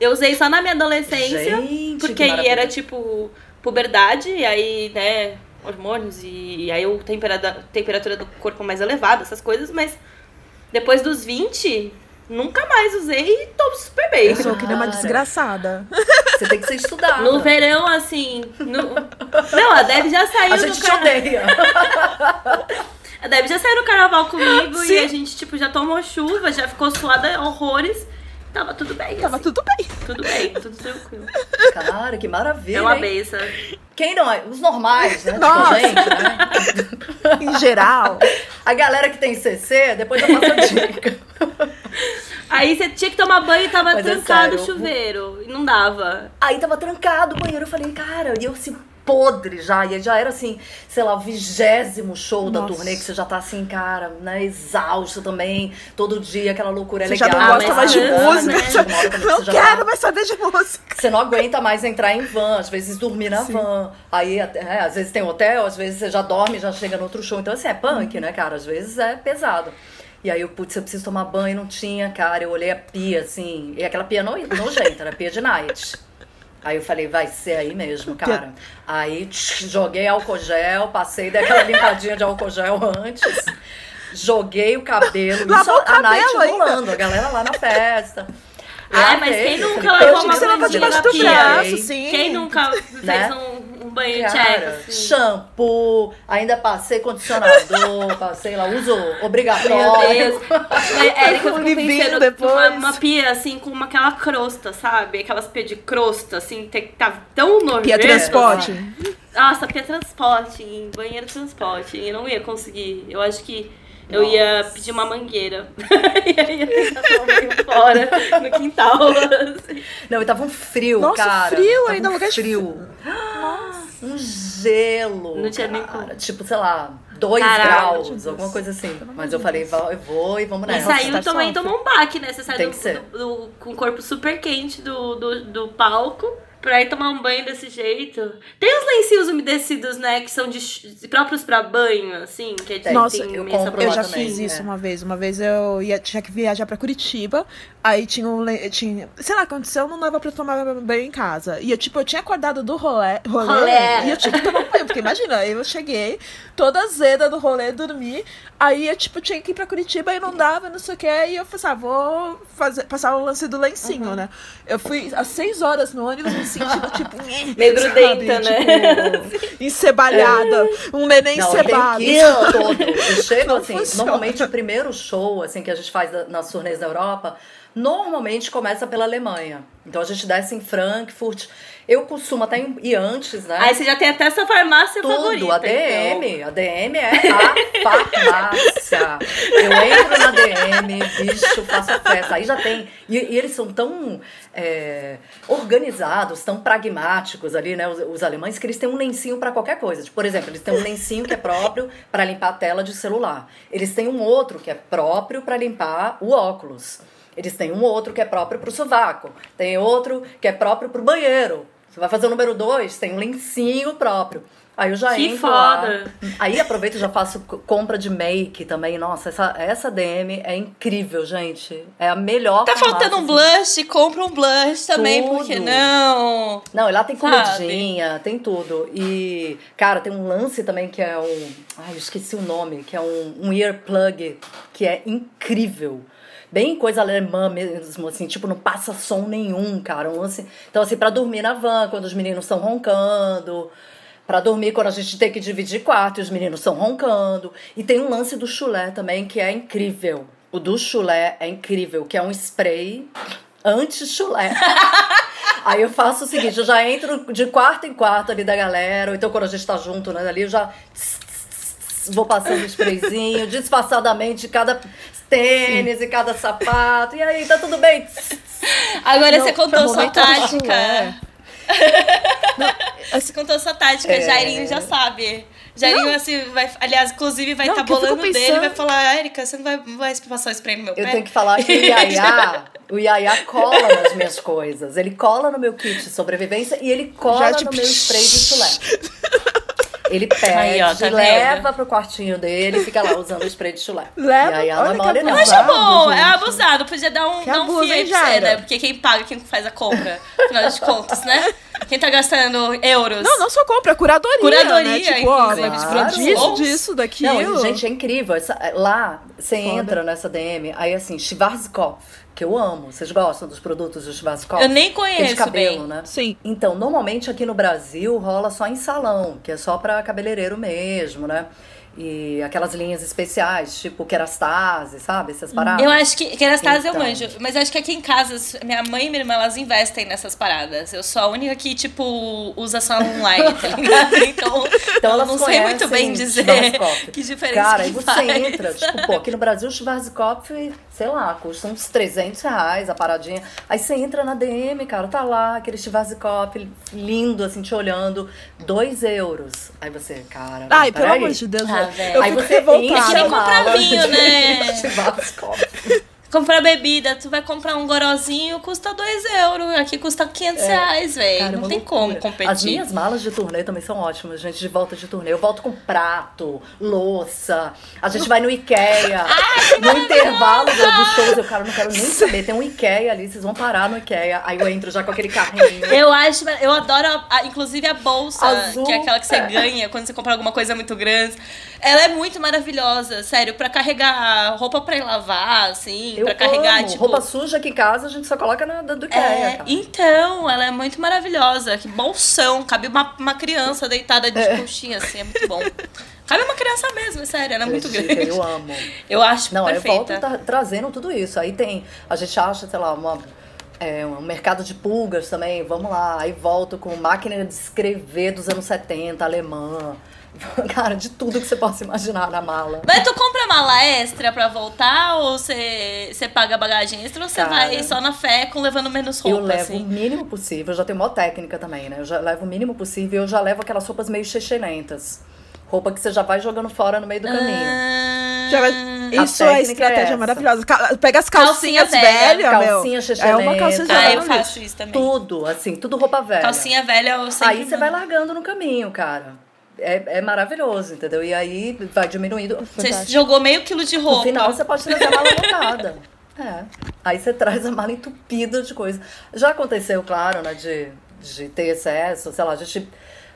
Eu usei só na minha adolescência. Gente, porque que aí era tipo puberdade, e aí, né, hormônios, e, e aí o temperatura, temperatura do corpo mais elevada, essas coisas, mas depois dos 20, nunca mais usei e tô super bem. Eu sou que nem uma desgraçada. Você tem que ser estudada. No verão, assim. No... Não, a Deb já saiu A no gente te carnaval. odeia. [laughs] A Deb já saiu no carnaval comigo Sim. e a gente, tipo, já tomou chuva, já ficou suada horrores. Tava tudo bem. Tava assim. tudo bem. Tudo bem, tudo tranquilo. Cara, que maravilha. É uma benção. Quem não é? Os normais, né? Tipo Nossa. gente, né? [laughs] Em geral. A galera que tem CC, depois eu passo a dica. Aí você tinha que tomar banho e tava Mas é trancado o sério, chuveiro. E não dava. Aí tava trancado o banheiro. Eu falei, cara, e eu assim, podre já. E já era assim, sei lá, o vigésimo show da Nossa. turnê, que você já tá assim, cara, né? Exausto também. Todo dia, aquela loucura é Você já legal. não gosta mais de cansa, música. né? Já- Não você já quero tá- mais saber de música. Você não aguenta mais entrar em van, às vezes dormir na Sim. van. Aí, é, às vezes tem hotel, às vezes você já dorme já chega no outro show. Então, assim, é punk, né, cara? Às vezes é pesado. E aí eu, putz, eu preciso tomar banho, não tinha, cara. Eu olhei a pia, assim, e aquela pia no, nojenta, era pia de night. Aí eu falei, vai ser aí mesmo, cara. Aí tch, joguei álcool gel, passei daquela limpadinha de álcool gel antes. Joguei o cabelo. Lavou isso o a night cabelo ainda. rolando, a galera lá na festa. Ai, mas Lavei, quem eu nunca falei, lavou "Poxa, uma que você lavou bundinha debaixo na do pia? braço, sim. Quem nunca fez Né? um banho Cara, check. Assim. shampoo, ainda passei condicionador, [laughs] passei lá, uso obrigatório. Meu Deus. Mas, Érica, eu [laughs] fico pensando depois. Uma, uma pia, assim, com uma, aquela crosta, sabe? Aquelas pia de crosta, assim, que tá tão nojento. Pia transporte. Nossa, pia transporte, banheiro transporte. Eu não ia conseguir. Eu acho que eu ia pedir uma mangueira. [laughs] e aí ia tentar tomar banho fora, no quintal. assim. Não, e tava um frio, Nossa, cara. frio Tava ainda, um lugar de frio. Nossa. Um gelo. Não tinha nem como. Tipo, sei lá, dois Caralho. graus, alguma coisa assim. Mas eu falei, "Vá, eu vou e vamos E nessa. saiu tá também tomou um baque, né? Você sai Tem do, que ser. do- do- com o corpo super quente do, do, do palco pra ir tomar um banho desse jeito. Tem os lencinhos umedecidos, né? Que são de, ch- próprios pra banho, assim. Que é de. Nossa, tem eu compro Eu já também, fiz isso é. uma vez. Uma vez eu ia, tinha que viajar pra Curitiba. Aí tinha um. Tinha, sei lá, aconteceu, não dava pra tomar banho em casa. E eu, tipo, eu tinha acordado do rolê, rolê, Rolê. e eu tinha que tomar banho. Porque imagina, eu cheguei toda azeda do rolê, dormi. Aí eu, tipo, tinha que ir pra Curitiba e não dava, não sei o que. E eu falei, ah, vou fazer, passar o lance do lencinho, né? Eu fui às seis horas no ônibus sentindo, tipo, [laughs] Meio sabe? grudenta, né? Tipo, [laughs] encebalhada. Um neném Não, todo. [laughs] Eu chego Não assim, funciona. normalmente o primeiro show assim que a gente faz nas turnês da Europa, normalmente começa pela Alemanha. Então a gente desce em Frankfurt. Eu costumo até ir antes, né? Aí você já tem até essa farmácia Tudo, favorita. a DM. então. A DM é a farmácia. Eu entro na DM, bicho, faço festa. Aí já tem. E, e eles são tão é, organizados, tão pragmáticos ali, né? Os, os alemães, que eles têm um lencinho pra qualquer coisa. Tipo, por exemplo, eles têm um lencinho que é próprio pra limpar a tela de celular. Eles têm um outro que é próprio pra limpar o óculos. Eles têm um outro que é próprio pro sovaco. Tem outro que é próprio pro banheiro. Você vai fazer o número dois, tem um lencinho próprio. Aí eu já Que entro lá. foda. Aí aproveito e já faço compra de make também. Nossa, essa, essa DM é incrível, gente. É a melhor. Tá farmácia, faltando um assim. blush, compra um blush também, Tudo. por que não? Não, e lá tem comidinha, tem tudo. E, cara, tem um lance também que é um. Ai, eu esqueci o nome, que é um, um earplug que é incrível. Bem coisa alemã mesmo, assim, tipo, não passa som nenhum, cara. Um. Então, assim, pra dormir na van, quando os meninos estão roncando. Pra dormir quando a gente tem que dividir quarto e os meninos estão roncando. E tem um lance do chulé também que é incrível. O do chulé é incrível, que é um spray anti-chulé. [laughs] Aí eu faço o seguinte, eu já entro de quarto em quarto ali da galera, ou então quando a gente tá junto, né, ali, eu já vou passando o sprayzinho, disfarçadamente, cada tênis e cada sapato, e aí, tá tudo bem? Agora Não, você contou sua momento do tática. chulé. Você contou sua tática, É. Jairinho já sabe. Jairinho, assim, vai. Aliás, inclusive, vai Não, estar eu fico bolando dele pensando- vai falar, Erika, você não vai, não vai passar o spray no meu Eu pé? tenho que falar que o Yaya, [laughs] o Yaya cola nas minhas coisas. Ele cola no meu kit de sobrevivência e ele cola Já, tipo, no meu spray de chulé. [laughs] Ele [laughs] Aí, ó, tá vendo? leva pro quartinho dele e fica lá usando o spray de chulé. [laughs] Leva, e aí ela olha não bom, é abusado. Podia dar um, Que dar um abuso, fio aí hein, pra você, né? Porque quem paga, quem faz a compra, afinal de contas, né? Quem tá gastando euros. Não, não só compra, curadoria. Curadoria, né? Tipo, ó, claro. disso, disso, daquilo. Não, gente, é incrível. Essa- lá, você Foda. entra nessa DM, aí assim, Schwarzkopf, que eu amo. Vocês gostam dos produtos do Schwarzkopf? Eu nem é de conheço cabelo, bem. né? Sim. Então, normalmente aqui no Brasil rola só em salão, que é só pra cabeleireiro mesmo, né? E aquelas linhas especiais, tipo Kerastase, sabe? Essas paradas. Eu acho que Kerastase eu Então. manjo, mas eu acho que aqui em casa, minha mãe e minha irmã, elas investem nessas paradas. Eu sou a única que, tipo, usa só online, tá ligado? [laughs] Então, Então eu elas não sei muito bem dizer que diferença Cara, que e você faz. entra, tipo, pô, aqui no Brasil o Schwarzkopf, sei lá, custa uns 300 reais a paradinha. Aí você entra na DM, cara, tá lá, aquele Schwarzkopf lindo, assim, te olhando, 2 euros. Aí você, cara, Ai, pelo amor de Deus. Ah, eu- velho. Aí você revoltada. É que nem comprar vinho, [laughs] né? Comprar bebida, tu vai comprar um gorozinho, custa 2 euros. Aqui custa 500 reais, Cara, velho. é Não tem loucura. como competir. As minhas malas de turnê também são ótimas, gente, de volta de turnê. Eu volto com prato, louça. A gente vai no Ikea. no intervalo do- dos shows, eu, cara, não quero nem saber. Tem um Ikea ali, vocês vão parar no Ikea. Aí eu entro já com aquele carrinho. Eu acho, eu adoro, a- a- inclusive a bolsa, Azul, que é aquela que você é. ganha quando você compra alguma coisa muito grande. Ela é muito maravilhosa, sério, pra carregar roupa pra ir lavar, assim, pra carregar, tipo. Roupa suja aqui em casa a gente só coloca na do, Ikea, É, então, ela é muito maravilhosa. Que bolsão. Cabe uma, uma criança deitada de conchinha, assim, é muito bom. Cabe uma criança mesmo, é sério, ela é muito Chique, grande. Eu amo. [laughs] Eu acho Não, eu volto perfeita. tra- trazendo tudo isso. Aí tem, a gente acha, sei lá, uma, é, um mercado de pulgas também, vamos lá. Aí volto com máquina de escrever dos anos 70, alemã. [laughs] Cara, de tudo que você possa imaginar na mala. Mas tu compra mala extra pra voltar ou você, paga bagagem extra ou você vai só na fé com levando menos roupa, eu levo assim? o mínimo possível, eu já tenho uma técnica também, né? Eu já levo o mínimo possível, eu já levo aquelas roupas meio chechelentas. Roupa que você já vai jogando fora no meio do caminho. Ah, Já vai- Isso é é estratégia essa. maravilhosa. Pega as calcinhas Calcinha velha, velhas, meu. calcinha É uma chechelenta. calcinha Ah, velha. eu faço isso também. Tudo, assim, tudo roupa velha. Calcinha velha eu sempre Aí você vai largando no caminho, cara. É, é maravilhoso, entendeu? E aí vai diminuindo. Você jogou meio quilo de roupa. No final você pode trazer a mala lotada. [laughs] É. Aí você traz a mala entupida de coisa. Já aconteceu, claro, né, de, de ter excesso, sei lá, a gente.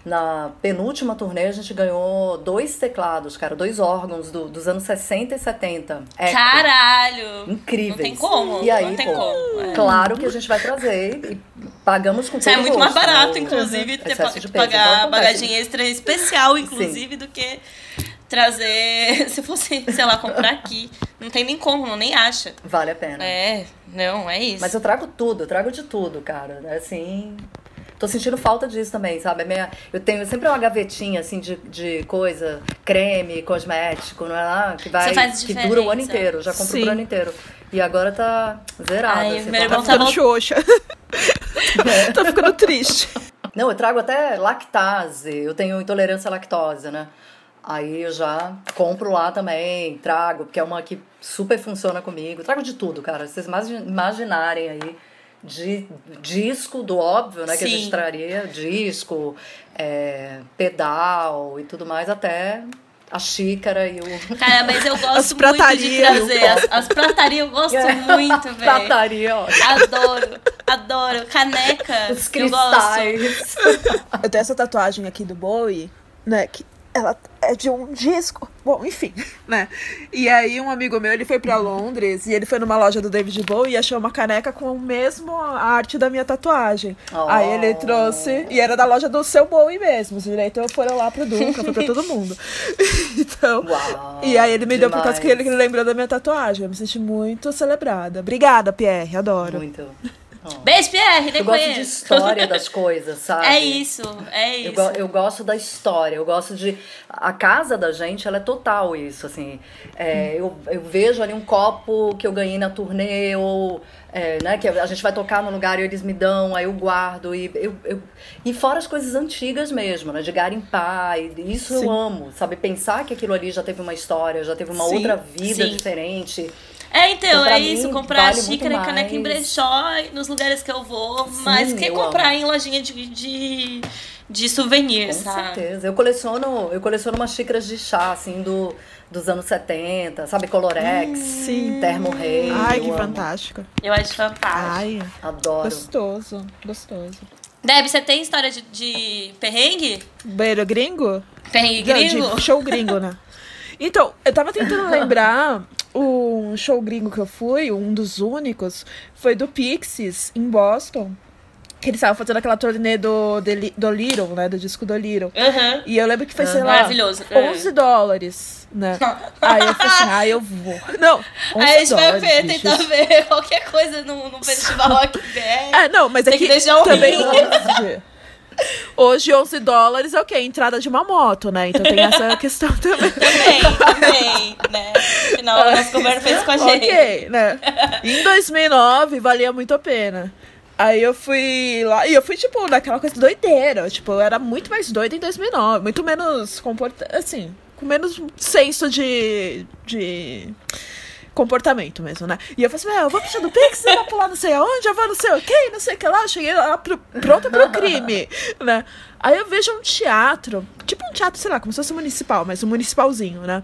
Na penúltima turnê, a gente ganhou dois teclados, cara, dois órgãos do- dos anos 60 e 70. Eco. Caralho! Incríveis. Não tem como. E aí, não tem pô, como. é. Claro que a gente vai trazer e pagamos com Isso é muito mais né? barato, O inclusive, ter pa- peso. Então, pagar acontece. bagagem extra especial, inclusive, do que trazer. [laughs] Se fosse, sei lá, comprar aqui. Não tem nem como, não nem acha. Vale a pena. É, não, é isso. Mas eu trago tudo, eu trago de tudo, cara. É Assim. Tô sentindo falta disso também, sabe? A minha, eu tenho sempre uma gavetinha, assim, de, de coisa, creme, cosmético, não é lá? Que vai. Você faz que dura o ano inteiro, já compro pro ano inteiro. E agora tá zerado. Ai, assim, meu tá- Tá tá ficando xoxa. [laughs] Tô ficando triste. Não, eu trago até lactase. Eu tenho intolerância à lactose, né? Aí eu já compro lá também, trago, porque é uma que super funciona comigo. Trago de tudo, cara. Vocês imagi- imaginarem aí. De disco, do óbvio, né? Que a Sim. gente traria. Disco, é, pedal e tudo mais, até a xícara e o. Cara, mas eu [laughs] gosto As muito de pratarias. trazer. As, as pratarias eu gosto muito, velho. Prataria, ó. Adoro, adoro. Caneca, Os eu gosto. cristais. Eu tenho essa tatuagem aqui do Bowie, né? Que ela é de um disco. Bom, enfim, [laughs] né? E aí um amigo meu, ele foi pra Londres e ele foi numa loja do David Bowie e achou uma caneca com o mesmo arte da minha tatuagem. Oh. Aí ele trouxe, e era da loja do seu Bowie mesmo. Os direitos foram lá pro Duncan, foi pra todo mundo. [laughs] então. Uau, e aí ele me deu por causa que ele demais. lembrou da minha tatuagem. Eu me senti muito celebrada. Obrigada, Pierre, adoro. Muito. Ó. Beijo, Pierre, nem Eu gosto de história das coisas, [laughs] sabe? É isso, é Eu, isso. go- eu gosto da história, eu gosto de. A casa da gente, ela é total isso, assim. É, eu, eu vejo ali um copo que eu ganhei na turnê, ou. é, né, que a gente vai tocar no lugar e eles me dão, aí eu guardo. E, eu, eu- e fora as coisas antigas mesmo, né? De garimpar. E isso Sim. eu amo, sabe? Pensar que aquilo ali já teve uma história, já teve uma Sim, outra vida sim. diferente. É, então, Então, é mim, isso. Comprar vale xícara e caneca em brechó nos lugares que eu vou. mas que eu comprar amo. em lojinha de, de, de souvenir, Com sabe? certeza. Eu coleciono, eu coleciono umas xícaras de chá, assim, do, dos anos 70, sabe? Colorex, sim. Termo Rei. Ai, que amo. fantástico. Eu acho fantástico. Ai, Adoro. gostoso, gostoso. Deb, você tem história de, de perrengue? Banheiro gringo? Perrengue Não, gringo? de show gringo, né? [laughs] Então, eu tava tentando lembrar [laughs] um show gringo que eu fui, um dos únicos, foi do Pixies, em Boston. Que eles estavam fazendo aquela turnê do, do Little, né? Do disco do Little. Aham. E eu lembro que foi, sei lá, Maravilhoso. 11 dólares, né? Aí eu falei assim, ah, eu vou. Não, 11 Aí a gente vai dólares, ver, bicho. tentar ver [laughs] qualquer coisa no, no festival [laughs] rock BR. É, não, mas Tem é que que, deixar um também. Hoje. Hoje, 11 dólares é o quê? Entrada de uma moto, né? Então tem essa [laughs] questão também. Também, também, né? Afinal, o nosso governo fez com a gente. Ok, né? Em 2009, valia muito a pena. Aí eu fui lá, e eu fui, tipo, naquela coisa doideira. Tipo, eu era muito mais doida em 2009. Muito menos comporta... Assim, com menos senso de... de comportamento mesmo, né? E eu falei assim, "Meu, eu vou puxar do Pix, eu vou pular não sei aonde, eu vou não sei o que, não sei o que lá. Eu cheguei lá pro, pronta pro crime, [laughs] né? Aí eu vejo um teatro, tipo um teatro, sei lá, como se fosse municipal, mas um municipalzinho, né?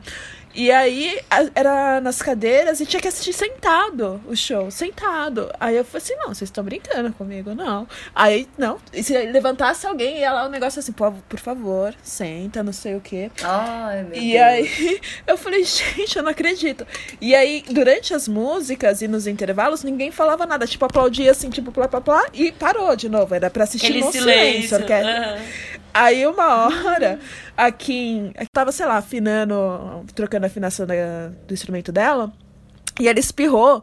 E aí era nas cadeiras e tinha que assistir sentado o show, sentado. Aí eu falei assim: não, vocês estão brincando comigo, não. Aí, não. E se levantasse alguém, ia lá um negócio assim, por, por favor, senta, não sei o quê. Ai, meu E Deus. aí [laughs] eu falei, gente, eu não acredito. E aí, durante as músicas e nos intervalos, ninguém falava nada. Tipo, aplaudia assim, tipo, plá, plá, plá, e parou de novo. Era pra assistir Aquele no silêncio. silêncio. orquestra. aham. Aí uma hora, a Kim tava, sei lá, afinando, trocando a afinação da- do instrumento dela. E ela espirrou.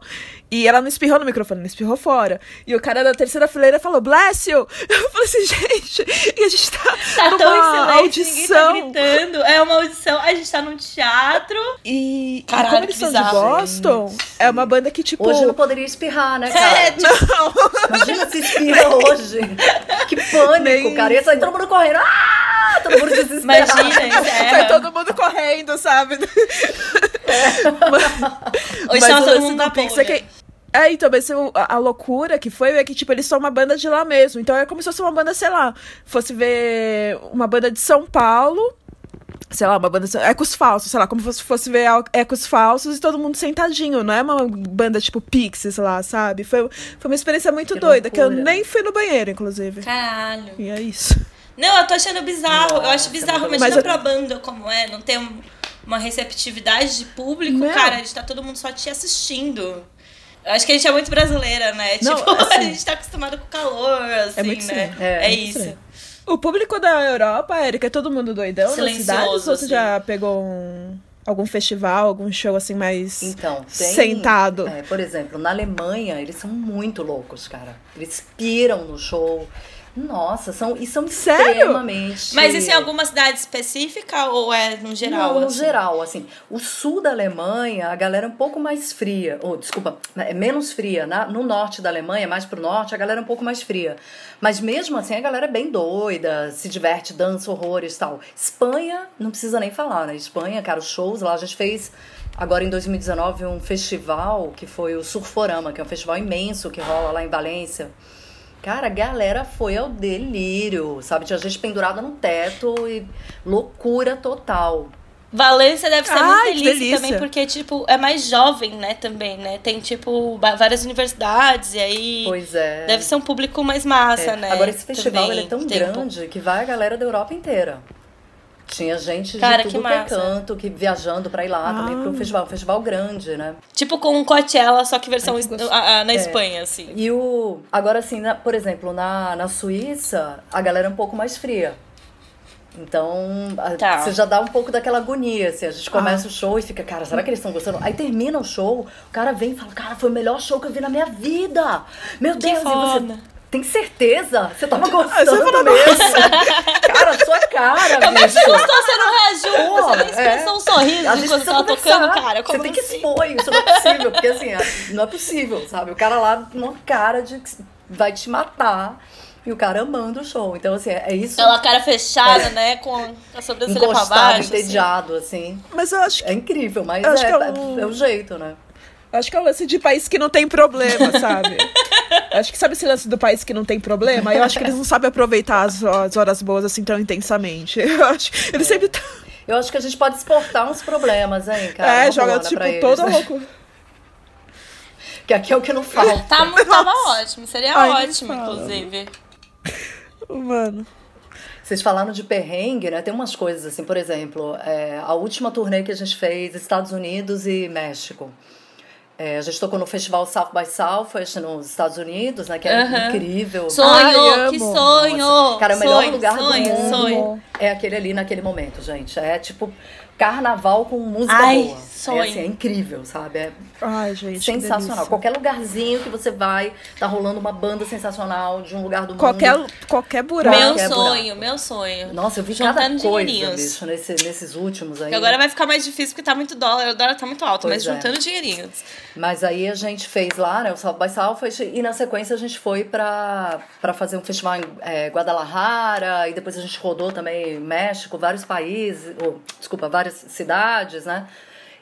E ela não espirrou no microfone, ela espirrou fora. E o cara da terceira fileira falou, bless you! Eu falei assim, [laughs] gente, e a gente tá, Tá numa tão em silêncio, audição. ninguém tá gritando. É uma audição. A gente tá num teatro. E, e Caralho, como eles que são de. Boston, é uma banda que, tipo. Hoje não poderia espirrar, né, cara? [laughs] É, tipo, Imagina se espirra hoje. Que pânico, Nem cara. Ia sair todo mundo correndo. Ah! Todo mundo desesperado. imagina, encerra. Sai todo mundo correndo, sabe? [laughs] Hoje Mas tava o todo lance mundo do na Pix é que. É, então, mas a, a loucura que foi é que, tipo, eles são uma banda de lá mesmo. Então é como se fosse uma banda, sei lá, fosse ver uma banda de São Paulo. Sei lá, uma banda. de- Ecos falsos, sei lá, como se fosse ver ecos falsos e todo mundo sentadinho. Não é uma banda tipo Pixies lá, sabe? Foi, foi uma experiência muito Que doida, que eu loucura. nem fui no banheiro, inclusive. Caralho. E é isso. Não, eu tô achando bizarro. eu acho Nossa, bizarro. Imagina Mas eu- pra banda como é, não ter um- uma receptividade de público, Não. cara. A gente tá todo mundo só te assistindo. Eu acho que a gente é muito brasileira, né? Não, tipo, [laughs] assim- a gente tá acostumado com o calor, assim, muito né? estranho. É, É, é muito isso. estranho. O público da Europa, Érica, é todo mundo doidão nas Silencioso, cidades? Ou você assim. já pegou um, algum festival, algum show assim mais Então, tem, sentado? é, por exemplo, na Alemanha, eles são muito loucos, cara. Eles piram no show. Nossa, são, e são Sério? extremamente. Mas isso em alguma cidade específica ou é no geral? Não, no assim? geral, assim. O sul da Alemanha, a galera é um pouco mais fria. Ou, desculpa, é menos fria. Na- no norte da Alemanha, mais pro norte, a galera é um pouco mais fria. Mas mesmo assim, a galera é bem doida, se diverte, dança horrores e tal. Espanha, não precisa nem falar, né? Espanha, cara, os shows lá, a gente fez agora em 2019 um festival que foi o Surforama, que é um festival imenso que rola lá em Valência. Cara, a galera foi ao delírio, sabe? Tinha gente pendurada no teto e loucura total. Valência deve ser Ai, muito que delícia, também, porque, tipo, é mais jovem, né, também, né? Tem, tipo, várias universidades e aí Pois é. deve ser um público mais massa, É. né? Agora, esse festival também, ele é tão tempo. grande que vai a galera da Europa inteira. Tinha gente Cara, de que tudo que, é massa. canto, que viajando pra ir lá também pro festival. Um festival grande, né? Tipo com um Coachella, só que versão Ai, que a- a- na É. Espanha, assim. E o. Agora, assim, na- por exemplo, na, na Suíça, a galera é um pouco mais fria. Então, Tá. você já dá um pouco daquela agonia, assim. A gente começa o show e fica, cara, será que eles estão gostando? Aí termina o show, o cara vem e fala, cara, foi o melhor show que eu vi na minha vida. Meu Que Deus, e foda. você tem certeza? Você tava você gostando falou, mesmo? cara, sua cara, Como é que você bicho. gostou? Você não reagiu? Pô, você nem expressou é. um sorriso A de gente quando você tava conversar. tocando, cara. Como Você tem que assim? expor isso, não é possível. Porque assim, é- não é possível, sabe? O cara lá, uma cara de que vai te matar. E o cara amando o show. Então, assim, é isso. Aquela cara fechada, né? Com a sobrancelha pra encostado, baixo. assim. entediado, assim. Mas eu acho que É incrível, mas Eu acho é, que é é, o- é o jeito, né? Acho que é o lance de país que não tem problema, sabe? [laughs] acho que sabe esse lance do país que não tem problema? Eu acho que eles não sabem aproveitar as, as horas boas assim tão intensamente. Eu acho É. eles sempre tão... Eu acho que a gente pode exportar uns problemas, hein, cara? É, joga tipo eles, toda né? louco. Que aqui é o que não falta. [laughs] Tá, tava ótimo. Seria Ai, ótimo, inclusive. Mano. Vocês falaram de perrengue, né? Tem umas coisas assim, por exemplo, é, a última turnê que a gente fez, Estados Unidos e México. É, a gente tocou no festival South by Southwest nos Estados Unidos, né? Que é incrível. Sonho, Ai, que sonho! Nossa. Cara, o melhor sonho, lugar sonho, do mundo sonho. é aquele ali naquele momento, gente. É tipo carnaval com música Ai, boa. sonho. É, assim, é incrível, sabe? É Ai, gente. sensacional. Qualquer lugarzinho que você vai, tá rolando uma banda sensacional de um lugar do Qualquer, mundo. qualquer buraco. Meu Qualquer sonho, buraco. meu sonho. Nossa, eu vi Juntando cada coisa, dinheirinhos. bicho, nesse, nesses últimos aí. E agora vai ficar mais difícil porque tá muito dólar, o dólar tá muito alto, mas Pois é. juntando dinheirinhos. Mas aí a gente fez lá, né, o South by Southwest, e na sequência a gente foi pra, pra fazer um festival em é, Guadalajara, e depois a gente rodou também México, vários países, ou, desculpa, várias cidades, né?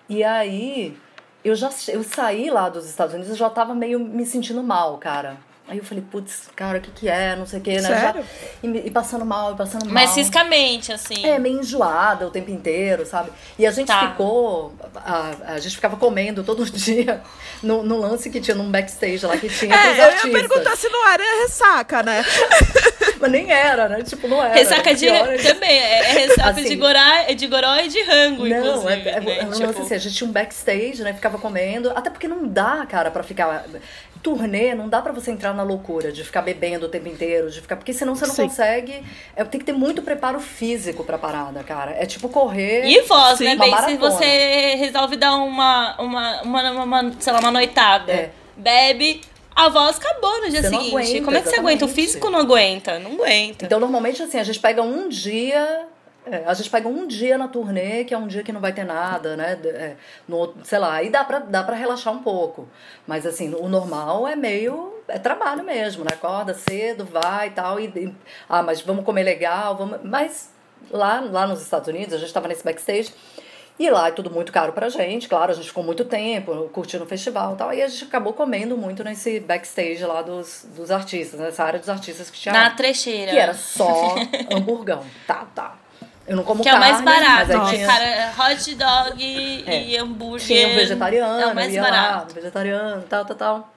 E aí eu já eu saí lá dos Estados Unidos e já tava meio me sentindo mal, cara. Aí eu falei, putz, cara, o que que é? Não sei o que, né? Sério? Já- e, e passando mal, e passando mal. Mas fisicamente, assim. É, meio enjoada o tempo inteiro, sabe? E a gente Tá. ficou. A, a gente ficava comendo todo [laughs] dia no, no lance que tinha num backstage lá que tinha É, eu ia perguntar se não era ressaca, né? [laughs] Mas nem era, né? Tipo, não era. Ressaca de. É que- Também. É, é ressaca Assim- de, gorá, é de goró e de rango, Não, inclusive. é, é, né? é um lance Tipo, assim, a gente tinha um backstage, né? Ficava comendo. Até porque não dá, cara, pra ficar. Turnê, não dá pra você entrar na loucura de ficar bebendo o tempo inteiro, de ficar. Porque senão você não Sim. consegue. É, tem que ter muito preparo físico pra parada, cara. É tipo correr. E voz, Sim, né, bem? Se você resolve dar uma, uma, uma, uma, uma, sei lá, uma noitada, É. bebe, a voz acabou no dia Você não seguinte. aguenta, Como é que você aguenta? O exatamente. físico não aguenta, não aguenta. Então, normalmente, assim, a gente pega um dia. É, a gente pega um dia na turnê, que é um dia que não vai ter nada, né? é, no, sei lá, aí dá pra, dá pra relaxar um pouco. Mas, assim, o normal é meio. É trabalho mesmo, né? Acorda cedo, vai e tal. E, e- ah, mas vamos comer legal, vamos. Mas lá, lá nos Estados Unidos, a gente tava nesse backstage. E lá é tudo muito caro pra gente, claro, a gente ficou muito tempo curtindo o festival e tal. E a gente acabou comendo muito nesse backstage lá dos, dos artistas, nessa área dos artistas que tinha Na trecheira. Que era só [laughs] hamburgão. Tá, tá. Eu não como Que é o mais carne, barato, mas tinha, cara? Hot dog e, É. e hambúrguer. tinha um vegetariano, É o mais barato. lá, vegetariano, tal, tal, tal.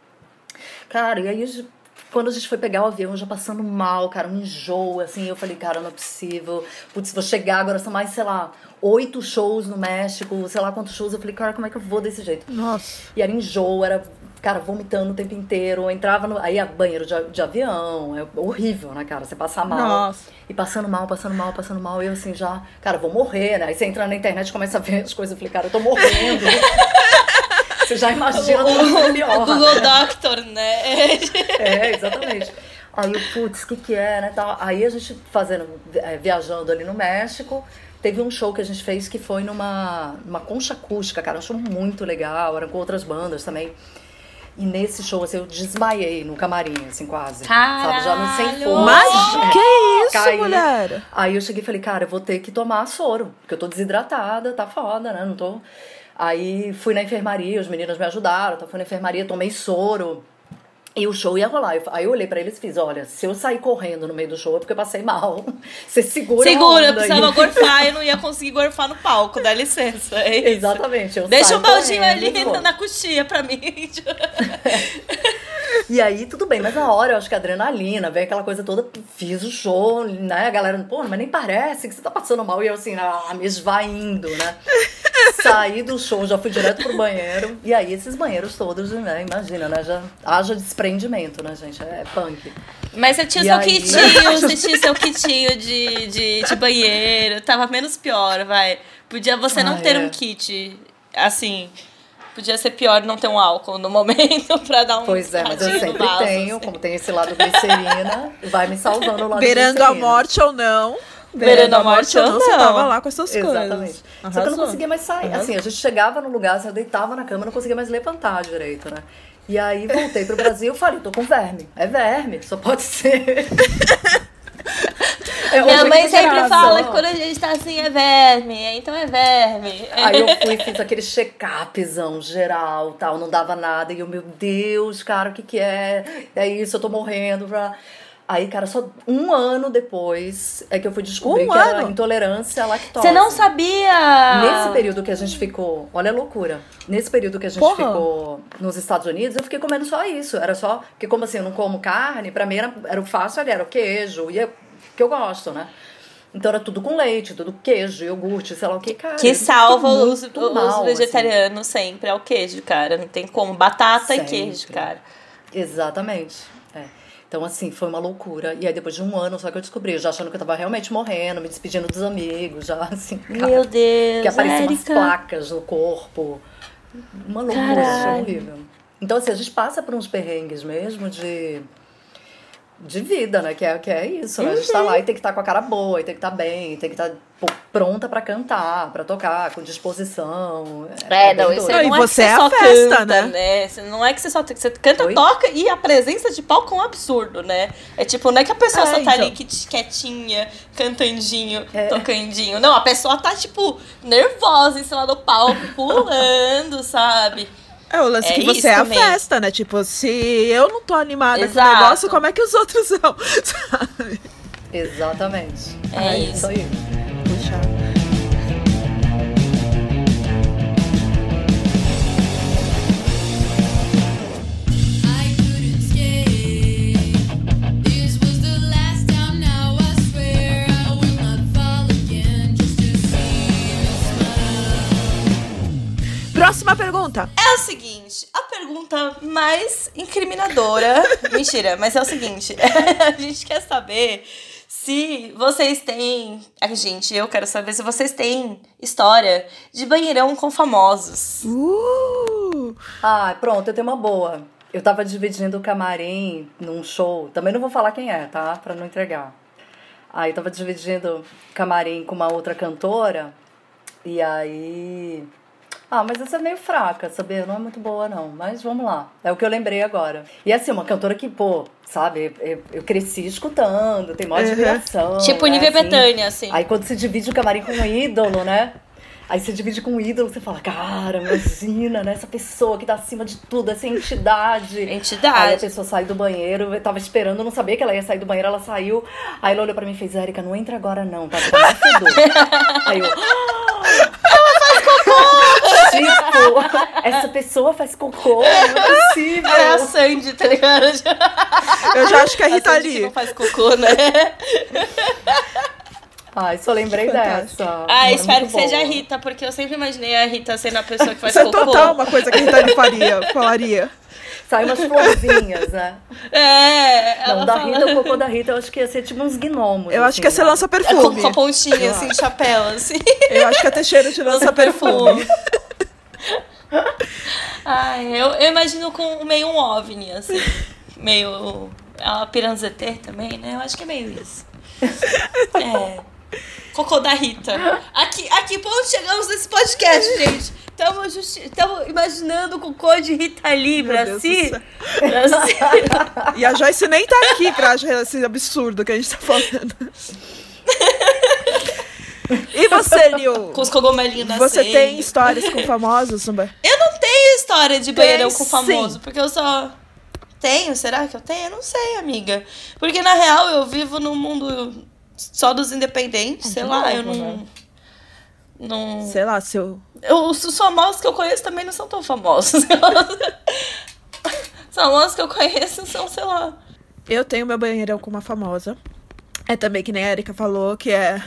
Cara, e aí quando a gente foi pegar o avião, já passando mal, cara, um enjoo, assim, eu falei, cara, não é possível. Putz, vou chegar agora, são mais, sei lá, oito shows no México, sei lá quantos shows. Eu falei, cara, como é que eu vou desse jeito? Nossa. E era enjoo, era, cara, vomitando o tempo inteiro. Eu entrava no. Aí, a banheiro de, de avião, é horrível, né, cara? Você passar mal. Nossa. E passando mal, passando mal, passando mal. E eu assim, já, cara, vou morrer, né? Aí você entra na internet e começa a ver as coisas. Eu falei, cara, eu tô morrendo. [laughs] você já imagina tudo pior. Google Doctor, né? É, exatamente. Aí eu, putz, o que que é, né, tal. Aí a gente fazendo, é, viajando ali no México, teve um show que a gente fez que foi numa, numa concha acústica, cara, um show muito legal, era com outras bandas também. E nesse show, assim, eu desmaiei no camarim, assim, quase. Sabe, já não sei Caralho! força. Mas que isso, Caí. mulher? Aí eu cheguei e falei, cara, eu vou ter que tomar soro, porque eu tô desidratada, tá foda, né? Não tô. Aí fui na enfermaria, os meninos me ajudaram, então fui na enfermaria, tomei soro. E o show ia rolar. Eu- Aí eu olhei pra eles e fiz: olha, se eu sair correndo no meio do show é porque eu passei mal. [laughs] Você segura. a Segura, eu onda aí." precisava gorfar e não ia [laughs] conseguir gorfar no palco, dá licença. É. Exatamente. Eu Deixa um baldinho ali na coxinha pra mim. [laughs] E aí, tudo bem, mas na hora eu acho que a adrenalina, vem aquela coisa toda, fiz o show, né? A galera, pô, mas nem parece que você tá passando mal. E eu assim, ah, me esvaindo, né? [laughs] Saí do show, já fui direto pro banheiro. E aí, esses banheiros todos, né? Imagina, né? Já haja desprendimento, né, gente? É punk. Mas você tinha E seu aí? kitinho, você tinha seu kitinho de, de, de banheiro, tava menos pior, vai. Podia você não Ah, ter é. um kit, assim, podia ser pior não ter um álcool no momento [laughs] pra dar um Pois é, mas eu sempre vaso, tenho, assim. como tem esse lado glicerina, vai me salvando o lado Beirando a morte ou não. Beirando a morte ou não. Você tava lá com essas Exatamente. coisas. Só que eu não conseguia mais sair. Assim, a gente chegava no lugar, assim, eu deitava na cama, não conseguia mais levantar direito, né? E aí voltei pro Brasil e falei, tô com verme. É verme, só pode [laughs] ser. É, Minha mãe sempre fala que quando a gente tá assim é verme, então é verme. Aí eu fui e fiz aquele check-upzão geral, tal, não dava nada. E eu, meu Deus, cara, o que que é? É isso, eu tô morrendo. Pra... Aí, cara, só um ano depois é que eu fui descobrir Um que era ano? intolerância à lactose. Você não sabia? Nesse período que a gente ficou, olha a loucura. Nesse período que a gente Porra. ficou nos Estados Unidos, eu fiquei comendo só isso. Era só. Porque, como assim, eu não como carne, pra mim era, era o fácil ali, era o queijo, e é, que eu gosto, né? Então era tudo com leite, tudo queijo, iogurte, sei lá o que, cara. Que salva os, muito os mal, assim. vegetarianos sempre é o queijo, cara. Não tem como. Batata Sempre. e queijo, cara. Exatamente. Então, assim, foi uma loucura. E aí, depois de um ano só que eu descobri, já achando que eu tava realmente morrendo, me despedindo dos amigos, já assim. cara, Meu Deus. Que apareciam umas placas no corpo. Uma loucura, horrível. Então, assim, a gente passa por uns perrengues mesmo de. De vida, né? Que é, que é isso, né? A gente tá lá e tem que estar com a cara boa, e tem que estar bem, tem que estar pô, pronta pra cantar, pra tocar, com disposição. É, não, bem isso doido. aí E não é você é a só festa, canta, né? né? Você- Não é que você só você canta, Oi? toca e a presença de palco é um absurdo, né? É tipo, não é que a pessoa É, só tá ali então. que- quietinha, cantandinho, É. tocandinho. Não, a pessoa tá, tipo, nervosa em cima do palco, [laughs] pulando, sabe? É o lance É que você isso é a também. festa, né? Tipo, se eu não tô animada com Exato. o negócio, como é que os [laughs] outros vão? Sabe? Exatamente. É isso. aí. Próxima pergunta. É o seguinte, a pergunta mais incriminadora. [laughs] Mentira, mas é o seguinte: [laughs] a gente quer saber se vocês têm. A gente, eu quero saber se vocês têm história de banheirão com famosos. Uh! Ah, pronto, eu tenho uma boa. Eu tava dividindo o camarim num show. Também não vou falar quem é, tá? Pra não entregar. Aí eu tava dividindo camarim com uma outra cantora. E aí. Ah, mas essa é meio fraca, sabia? Não é muito boa, não. Mas vamos lá. É o que eu lembrei agora. E assim, uma cantora que, pô, sabe, eu, eu cresci escutando, tem maior Uhum. admiração. tipo né, nível assim. Betânia, assim. Aí quando você divide o camarim com um ídolo, né? Aí você divide com um ídolo, você fala, cara, imagina, né? Essa pessoa que tá acima de tudo, essa entidade. Aí a Entidade. pessoa sai do banheiro, eu tava esperando, eu não sabia que ela ia sair do banheiro, ela saiu. Aí ela olhou pra mim e fez, Érica, não entra agora não, tá? Tá muito fedor." [laughs] Aí eu. [laughs] Faz cocô! Tipo, essa pessoa faz cocô, não é possível. É a Sandy, tá ligado? Eu já acho que é Rita Sandy que Lee. não faz cocô, né? Ai, só lembrei dessa. Ah, É espero que seja a boa. Rita, porque eu sempre imaginei a Rita sendo a pessoa que faz Isso é cocô. total uma coisa que a Rita Lee faria, falaria. Sai umas florzinhas, né? É, ela Não, da fala... Rita, o cocô da Rita, eu acho que ia ser tipo uns gnomos. Eu acho assim, que você né? lança É com, com a pontinha, assim, chapéu, assim. Eu acho que a Teixeira te lança perfume. [laughs] Ai, eu, eu imagino com meio um OVNI, assim. Meio... Uma piranzetê também, né? Eu acho que é meio isso. [laughs] É. Cocô da Rita. Aqui, aqui, ponto chegamos nesse podcast, [laughs] gente. Estamos justi- tamo imaginando o cocô de Rita Lee, Meu Deus Braci. do Braci. [laughs] E a Joyce nem tá aqui pra achar esse absurdo que a gente tá falando. [laughs] E você, Liu? Com os cogumelinhos nascendo. Você tem histórias com famosos, Samba? Eu não tenho história de banheirão Tem com famoso, sim. porque eu só. Tenho? Será que eu tenho? Eu não sei, amiga. Porque na real eu vivo num mundo só dos independentes, sei lá, eu não. Não. Sei lá, seu. Eu, os famosos que eu conheço também não são tão famosos. [laughs] os famosos que eu conheço são, sei lá. Eu tenho meu banheirão com uma famosa. É também que nem a Erika falou, que é,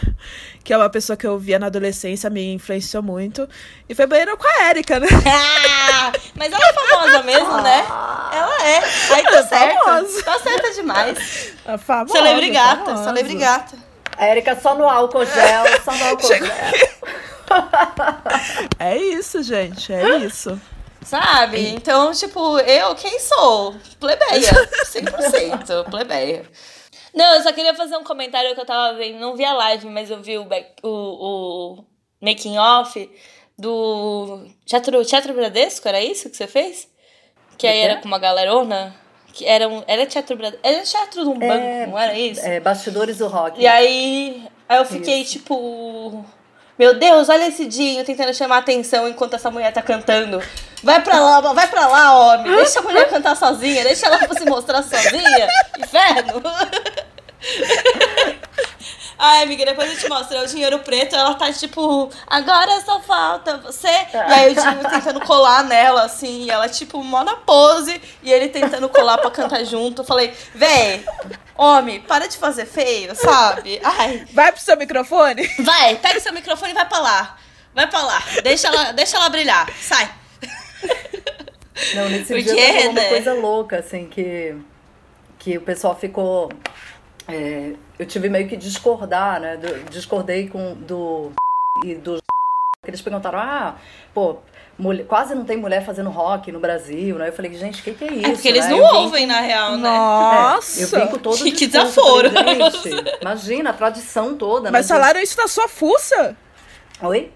que é uma pessoa que eu via na adolescência, me influenciou muito. E foi banheirão com a Erika, né? [laughs] Ah, mas ela é famosa mesmo, né? Ela é. Aí tá É certa. famosa. Tá certa demais. A famosa. Celebre gata, famosa. celebre gata. A Erika só no álcool gel, só no álcool Chegou- gel. [laughs] É isso, gente, é isso. Sabe? Então, tipo, eu quem sou? Plebeia. 100%. plebeia. Não, eu só queria fazer um comentário que eu tava vendo. Não vi a live, mas eu vi o, back- o, o making off do Teatro, Teatro Bradesco, era isso que você fez? Que aí quê? era com uma galerona? Que era, um, era Teatro Bradesco. Era teatro de um banco, não era isso? É, bastidores do rock. E aí, aí eu fiquei Isso. tipo. Meu Deus, olha esse Dinho tentando chamar atenção enquanto essa mulher tá cantando. Vai pra lá, vai pra lá, homem. Deixa a mulher cantar sozinha, deixa ela se mostrar sozinha. Inferno. [laughs] Ai, amiga, depois eu te mostro. É o dinheiro preto, ela tá tipo, agora só falta você. E aí o Dinho tentando colar nela, assim, e ela, tipo, mó na pose, e ele tentando colar pra cantar junto. Eu falei, véi, homem, para de fazer feio, sabe? Ai, Vai pro seu microfone. vai, pega seu microfone e vai pra lá. Vai pra lá. Deixa ela, deixa ela brilhar. Sai. Não, nesse Por dia tava uma né? coisa louca, assim, que, que o pessoal ficou. é, eu tive meio que discordar, né? do- discordei com do e do que eles perguntaram, ah, pô, mulher- quase não tem mulher fazendo rock no Brasil, né? Eu falei, gente, o que, que é isso? É porque eles né? não Eu vim- ouvem, na real, né? Nossa. É, eu vim com todo Que desaforo. falei, imagina a tradição toda. Mas imagina- falaram isso na sua fuça? Oi?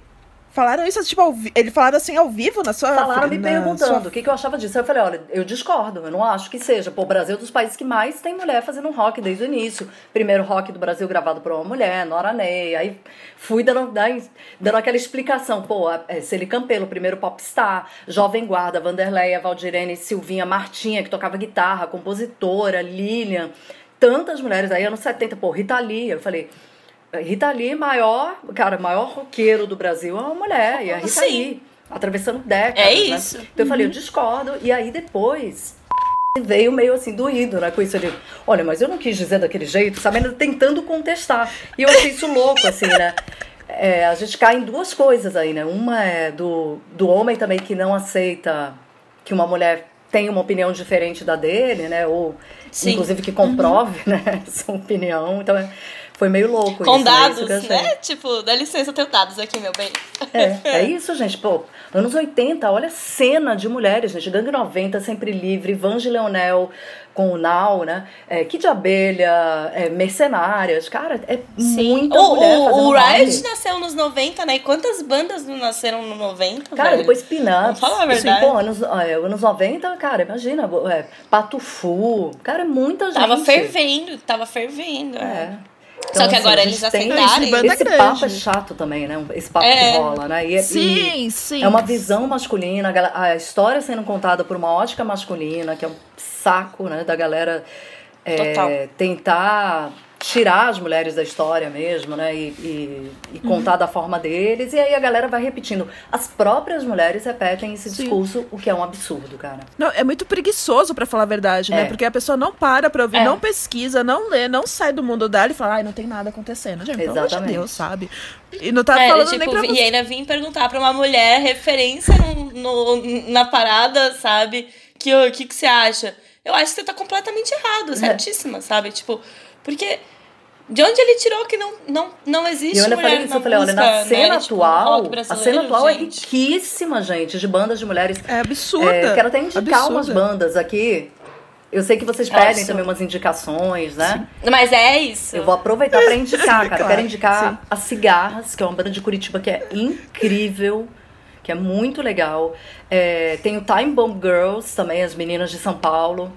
Falaram isso, tipo, ao ele falaram assim ao vivo na sua Falaram me perguntando sua- o que, que eu achava disso. Aí eu falei, olha, eu discordo, eu não acho que seja. Pô, o Brasil é um dos países que mais tem mulher fazendo rock desde o início. Primeiro rock do Brasil gravado por uma mulher, Nora Ney. Aí fui dando, dando dando aquela explicação. Pô, é, Celi Campelo, primeiro popstar, Jovem Guarda, Vanderleia, Valdirene, Silvinha, Martinha, que tocava guitarra, compositora, Lilian. Tantas mulheres aí, anos 70, pô, Rita Lee. Eu falei... Rita Lee, maior, cara, maior roqueiro do Brasil é uma mulher, e a Rita Sim. Lee, atravessando décadas. É né? isso. Então eu falei, eu discordo, e aí depois veio meio assim, doído, né, com isso ali. Olha, mas eu não quis dizer daquele jeito, sabe, ainda tentando contestar. E eu achei isso louco, assim, né. É, a gente cai em duas coisas aí, né. Uma é do, do homem também que não aceita que uma mulher tem uma opinião diferente da dele, né, ou Sim. inclusive que comprove, né, [laughs] essa opinião. Então é- foi meio louco Com isso, né, dados, isso achei. né? Tipo, dá licença, eu tenho dados aqui, meu bem. É, é [laughs] isso, gente. Pô, anos 80, olha a cena de mulheres, gente. Gangue 90, Sempre Livre, Vange Leonel com o Now, né? É, Kid Abelha, é, Mercenárias. Cara, é muita O, mulher o, o. Riot nasceu nos 90, né? E quantas bandas não nasceram nos 90? Cara, velho? depois Pin-Ups. Falar a Assim, verdade. pô, anos, é, anos 90, cara, imagina. É, Patufu. Cara, é muita gente. Tava fervendo, tava fervendo. É. Só que agora a eles gente tem- aceitarem. Banda Esse grande. papo é chato também, né? Esse papo É. que rola, né? E, e- Sim, sim. É uma visão masculina, a história sendo contada por uma ótica masculina, que é um saco, né, da galera é, tentar tirar as mulheres da história mesmo, né, e, e- e Uhum. contar da forma deles, e aí a galera vai repetindo. As próprias mulheres repetem esse Sim. discurso, o que é um absurdo, cara. Não, é muito preguiçoso, pra falar a verdade, né? É. Porque a pessoa não para pra ouvir, É. não pesquisa, não lê, não sai do mundo dela e fala, ai, não tem nada acontecendo. Gente, pelo amor de Exatamente. Deus, sabe? E não tá É, falando tipo, nem pra e você. ainda vim perguntar pra uma mulher referência no, no- na parada, sabe? Que o que, que você acha? Eu acho que você tá completamente É. errado, certíssima, sabe? Tipo, porque de onde ele tirou que não, não, não existe E eu mulher falei isso, na eu falei, olha, na né? cena Tipo, atual, rock a cena atual é gente. riquíssima, gente, de bandas de mulheres. É absurda. É, quero até indicar absurda. umas bandas aqui. Eu sei que vocês É pedem também umas indicações, né? Mas é isso. Eu vou aproveitar pra [laughs] indicar, cara. Eu Claro, quero indicar sim. a Cigarras, que é uma banda de Curitiba que é incrível, que é muito legal. É, tem o Time Bomb Girls também, as meninas de São Paulo,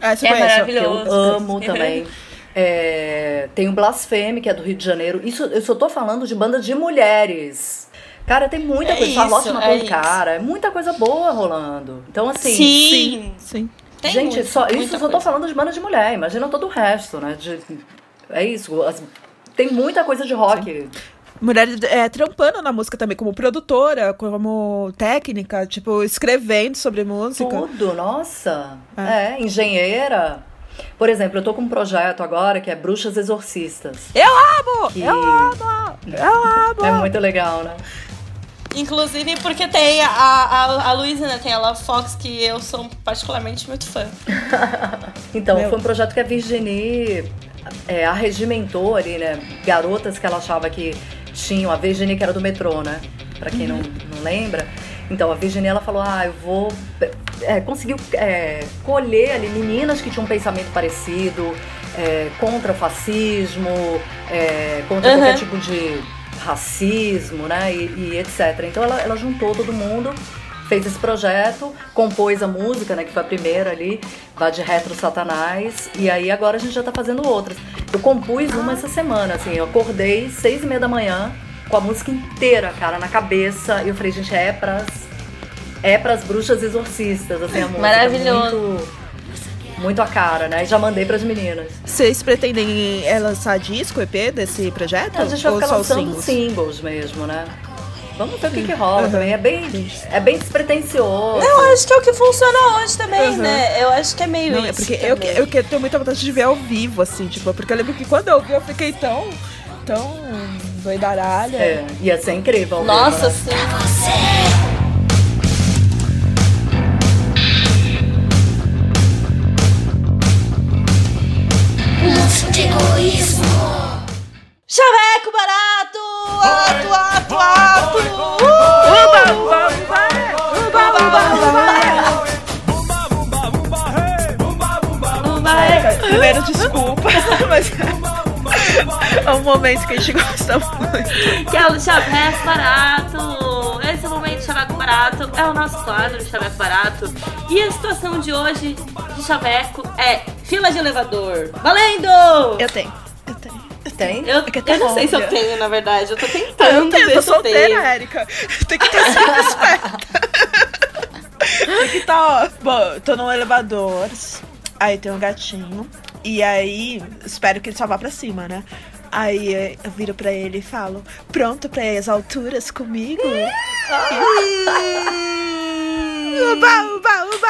Ah, você É conhece? que eu Maravilhoso. amo [laughs] também. É, tem o Blasphemy, que é do Rio de Janeiro. Isso, eu só tô falando de banda de mulheres. Cara, tem muita É coisa. isso, Charlotte é matou um isso. cara. É muita coisa boa rolando. Então, assim. Sim. Sim. Tem Gente, muito, só, muita isso eu só tô falando de banda de mulher. Imagina todo o resto, né? De, é isso. as- tem muita coisa de rock. Mulher é, trampando na música também, como produtora, como técnica, tipo, escrevendo sobre música. Tudo, nossa. É. engenheira. Por exemplo, eu tô com um projeto agora que é Bruxas Exorcistas. Eu amo! Que Eu amo! Eu amo! é muito legal, né? Inclusive porque tem a, a, a Luísa, né? Tem a Love Fox, que eu sou particularmente muito fã. [laughs] Então, Meu. foi um projeto que a Virginie é, arregimentou ali, né? Garotas que ela achava que tinham. A Virginie, que era do metrô, né? Pra quem não, não lembra. Então, a Virginie, ela falou: ah, eu vou. É, conseguiu é, colher ali meninas que tinham um pensamento parecido, é, contra o fascismo, é, contra Uhum. qualquer tipo de racismo, né? E, e etc. Então, ela, ela juntou todo mundo fez esse projeto, compôs a música, né, que foi a primeira ali, Vá de Retro Satanás, e aí agora a gente já tá fazendo outras. Eu compus uma essa semana, assim, eu acordei seis e meia da manhã com a música inteira, cara, na cabeça, e eu falei, gente, é pras, é pras bruxas exorcistas, assim, a música. Maravilhoso. Muito, muito a cara, né, e já mandei pras meninas. Vocês pretendem é, lançar disco, EP desse projeto? A gente vai Ou ficar lançando singles? singles mesmo, né. Vamos ver o que, que rola também. É bem, é bem despretensioso. Eu acho que é o que funciona hoje também, Uhum. né? Eu acho que é meio Não, isso. é porque eu, eu, eu tenho muita vontade de ver ao vivo, assim, tipo, porque eu lembro que quando eu vi, eu fiquei tão, tão doidaralha. É, ia ser incrível. ao vivo, Nossa, né? sim. Chaveco barato! Ato, ato, ato! Uba, uba, uba, é. uba, uba, uba, é. Primeiro, desculpa, mas [laughs] É um momento que a gente gosta muito. que é o Chaveco Barato. Esse momento de Chaveco Barato é o nosso quadro de Chaveco Barato. E a situação de hoje de Chaveco é fila de elevador. Valendo! Eu tenho, eu tenho. Tem? Eu, Porque tá eu não sei se eu tenho, na verdade. Eu tô Eu tentando tenho, ver tô se eu tenho. solteira, Érica. [laughs] Tem que estar sempre esperta. Tem que estar, ó. Bom, tô num elevador. Aí tem um gatinho. E aí, espero que ele só vá pra cima, né? Aí eh, eu viro pra ele e falo: Pronto pra ir às alturas comigo? Uba, uba, uba,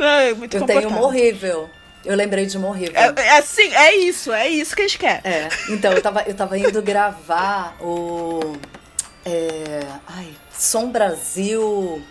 é! É, muito Eu tenho uma horrível. Eu lembrei de uma horrível. É, é assim, é isso, é isso que a gente quer. É, então, eu tava, eu tava indo gravar o. É, ai, Som Brasil.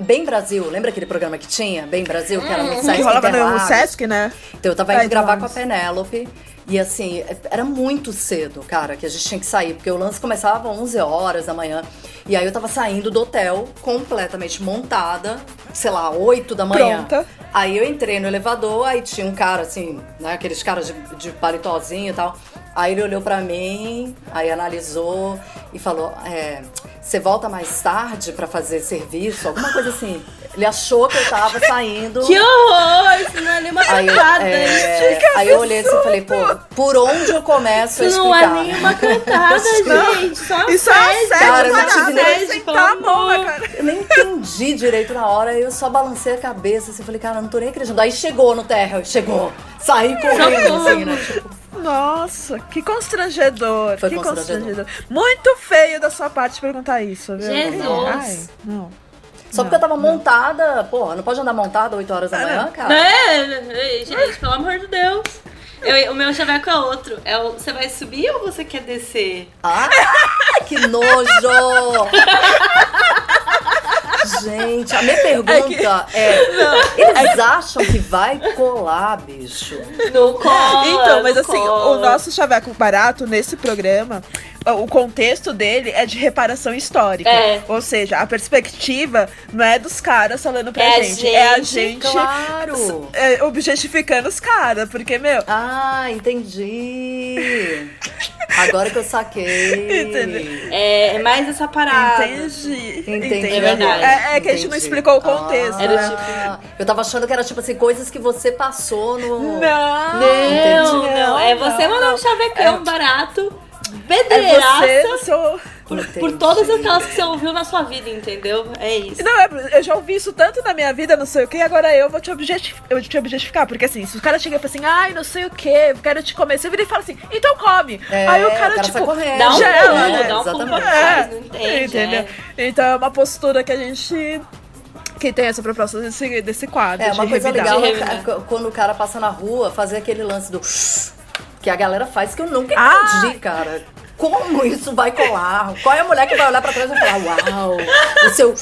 Bem Brasil, lembra aquele programa que tinha? Bem Brasil, que era no Sesc Que rolava no? Sesc, né? Então eu tava Ai, indo gravar com a Penélope. E assim, era muito cedo, cara, que a gente tinha que sair, porque o lance começava às 11 horas da manhã. E aí eu tava saindo do hotel, completamente montada, sei lá, 8 da manhã. Pronta. Aí eu entrei no elevador, aí tinha um cara assim, né, aqueles caras de, de paletózinho e tal. Aí ele olhou pra mim, aí analisou e falou: é, Você volta mais tarde pra fazer serviço? Alguma coisa assim. Ele achou que eu tava [laughs] saindo. Que horror! Isso não é nenhuma Aí cantada. é, aí eu olhei assim e falei, pô, por onde eu começo a Isso não é explicar? nenhuma cantada, [laughs] gente. Só Isso é Cara, eu não tive nem- sentar a mão na cara. Eu nem entendi direito na hora, eu só balancei a cabeça assim, falei, cara, não tô nem acreditando. Aí chegou no térreo, chegou. Saí correndo, assim, né? Tipo, Nossa, que constrangedor. Foi que constrangedor. Muito feio da sua parte perguntar isso, viu? Jesus. Ai, não. só porque eu tava montada, porra, não pode andar montada 8 horas da manhã, cara? É, é, gente, pelo amor de Deus. Eu- o meu chaveco é outro. É o, você vai subir ou você quer descer? Ah, [laughs] que nojo! Gente, a minha pergunta é, [laughs] eles acham que vai colar, bicho? No colo. Então, mas assim, colo. o nosso chaveco barato, nesse programa, o contexto dele é de reparação histórica. É. Ou seja, a perspectiva não é dos caras falando pra É a gente, é a gente, gente Claro! é, objetificando os caras. Porque, meu, Ah, entendi. Agora que eu saquei. [laughs] Entendeu? É, é mais essa parada. entendi. Entendi. É verdade. É, é que a gente não Entendi. explicou o contexto. Ah, né? Eu tava achando que era tipo assim, coisas que você passou no. Não, Não, Entendi. não. É você não, mandar um não. chavecão barato, É pedreiraça, você no seu. por, por todas aquelas que você ouviu na sua vida, entendeu? É isso. Não, é, eu já ouvi isso tanto na minha vida, não sei o que, agora eu vou te, objeti- eu te objetificar. Porque assim, se o cara chega e fala assim, ai, não sei o que, eu quero te comer, você vira e fala assim, então come. É, Aí o cara, o cara tipo, correndo. Dá um já pulo, é, dá um pulo pra trás, não entende. entendeu? é. Então é uma postura que a gente. que tem essa proposta desse, desse quadro. É, de uma coisa revidar. legal é quando o cara passa na rua, fazer aquele lance do. Que a galera faz que eu nunca Ah! entendi, cara. Como isso vai colar? Qual é a mulher que vai olhar pra trás e falar, uau, o seu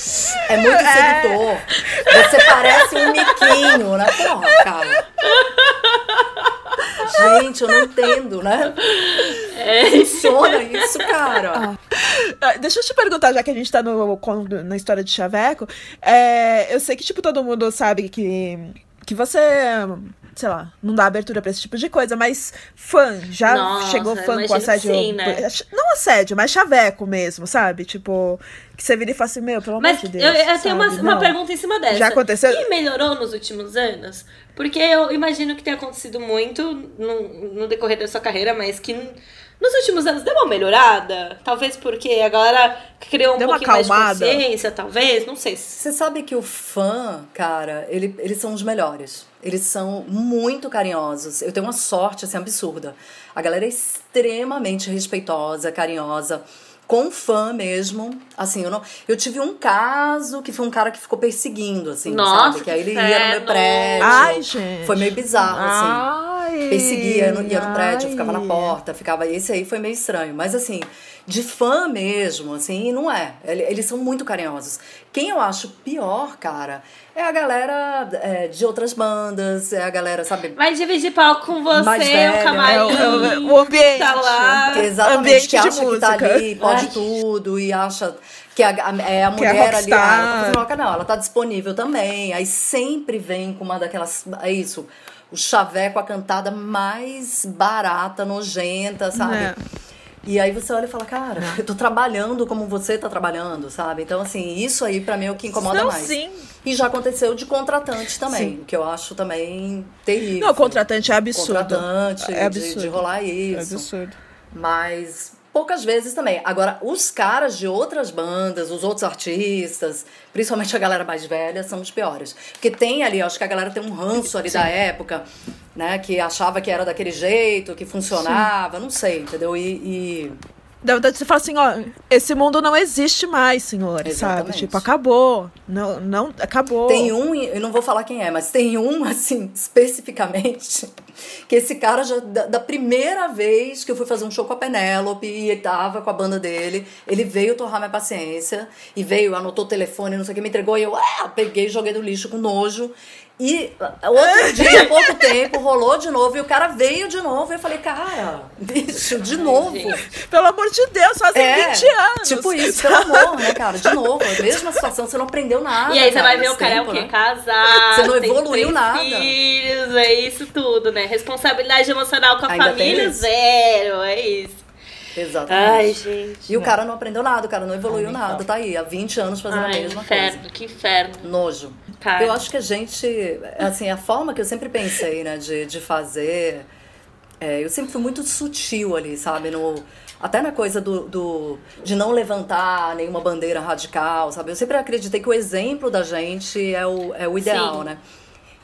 é muito sedutor. Você parece um miquinho, né? Porra, cara. Gente, eu não entendo, né? Funciona isso, cara. Ah, Deixa eu te perguntar, já que a gente tá no, na história de Chaveco, é, eu sei que, tipo, todo mundo sabe que, que você, sei lá, não dá abertura pra esse tipo de coisa, mas fã, já Nossa, chegou fã com assédio. sim, né? Não assédio, mas chaveco mesmo, sabe? Tipo, que você vira e fala assim, meu, pelo Mas amor de Deus. eu, eu tenho uma, uma pergunta em cima dessa. Já aconteceu? E melhorou nos últimos anos? Porque eu imagino que tenha acontecido muito no, no decorrer da sua carreira, mas que nos últimos anos deu uma melhorada? Talvez porque a galera criou um Deu uma pouquinho mais de consciência, talvez? Não sei. se- Você sabe que o fã, cara, ele, eles são os melhores. Eles são muito carinhosos. Eu tenho uma sorte, assim, absurda. A galera é extremamente respeitosa, carinhosa. Com fã mesmo. Assim, eu não. Eu tive um caso que foi um cara que ficou perseguindo, assim, Nossa, sabe? Que aí que ele ia no meu prédio. Ai, gente. Foi meio bizarro, assim Ai, perseguia, no- ia no prédio, ai. ficava na porta, ficava. Esse aí foi meio estranho. Mas assim, de fã mesmo, assim, não é. Ele- Eles são muito carinhosos. Quem eu acho pior, cara, é a galera é, de outras bandas, é a galera, sabe? Vai dividir palco com você, Mais um velha, É camarim. o, é o- o ambiente. Tá lá. Exatamente, ambiente que acha que tá ali, pode Ai. tudo, e acha que a, a- é a é mulher ali, ah, ela tá rock, não, ela tá disponível também. Aí sempre vem com uma daquelas. É isso. o chaveco, a cantada mais barata, nojenta, sabe? É. E aí você olha e fala, cara, eu tô trabalhando como você tá trabalhando, sabe? Então, assim, isso aí pra mim é o que incomoda Não, mais. sim. E já aconteceu de contratante também, o que eu acho também terrível. Não, contratante é absurdo. Contratante, É de- absurdo. De, rolar É isso. absurdo. Mas poucas vezes também. Agora, os caras de outras bandas, os outros artistas, principalmente a galera mais velha, são os piores. Porque tem ali, acho que a galera tem um ranço ali da época, né? Que achava que era daquele jeito, que funcionava, não sei, entendeu? E. e- Verdade, você fala assim, ó, esse mundo não existe mais, senhores, sabe? Tipo, acabou. Não, não, acabou. Tem um, eu não vou falar quem é, mas tem um, [laughs] assim, especificamente, que esse cara já, da, da primeira vez que eu fui fazer um show com a Penélope e ele tava com a banda dele, ele veio torrar minha paciência e veio, anotou o telefone, não sei o que, me entregou e eu ah, peguei e joguei no lixo com nojo. E outro [laughs] dia, há pouco tempo, rolou de novo e o cara veio de novo e eu falei, cara, bicho, de novo. Pelo amor de Deus, fazem É, 20 anos. tipo isso, pelo amor, né, cara? De novo, a mesma situação, você não aprendeu nada. E aí você cara, vai ver o cara é o tempo, quê? né? Casado. Você não evoluiu nada. filhos, é isso tudo, né? Responsabilidade emocional com a Ainda família, zero, é isso. Exatamente. Ai, gente. E o cara não aprendeu nada, o cara não evoluiu Ai, nada, fala. tá aí, há 20 anos fazendo a Ai, mesma inferno, coisa. que inferno. Nojo. Cara. Eu acho que a gente, assim, a forma que eu sempre pensei, né, de, de fazer, é, eu sempre fui muito sutil ali, sabe, no... Até na coisa do, do, de não levantar nenhuma bandeira radical, sabe? Eu sempre acreditei que o exemplo da gente é o, é o ideal, Sim. né?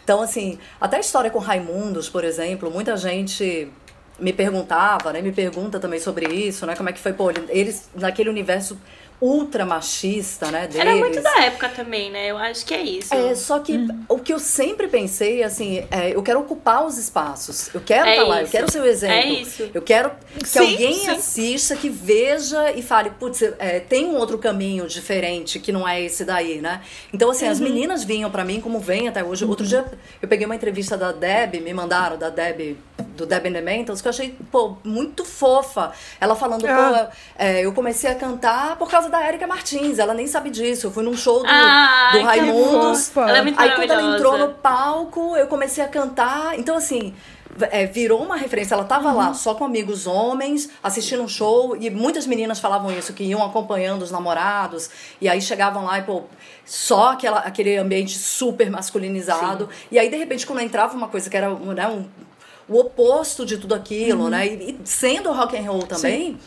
Então, assim, até a história com Raimundos, por exemplo, muita gente me perguntava, né? Me pergunta também sobre isso, né? Como é que foi, pô, eles naquele universo ultra machista, né? Deles. Era muito da época também, né? Eu acho que é isso. É, só que o que eu sempre pensei, assim, é, eu quero ocupar os espaços. Eu quero É estar lá, eu quero ser o exemplo. É isso. Eu quero que Sim, alguém sim. assista, que veja e fale, putz, é, tem um outro caminho diferente que não é esse daí, né? Então, assim, Uhum. as meninas vinham pra mim, como vem até hoje. Outro dia eu peguei uma entrevista da Deb, me mandaram da Deb, do Deb Elementals, que eu achei, pô, muito fofa. Ela falando, Ah. pô, é, eu comecei a cantar por causa da Érica Martins. Ela nem sabe disso. Eu fui num show do, Ai, do Raimundos. Ela é muito Aí quando ela entrou no palco, eu comecei a cantar. Então, assim, é, virou uma referência. Ela tava Uhum. lá só com amigos homens, assistindo um show, e muitas meninas falavam isso, que iam acompanhando os namorados, e aí chegavam lá e, pô, só aquela, aquele ambiente super masculinizado. E aí, de repente, quando entrava uma coisa que era né, um- o oposto de tudo aquilo, Uhum. né? E, e sendo rock and roll também.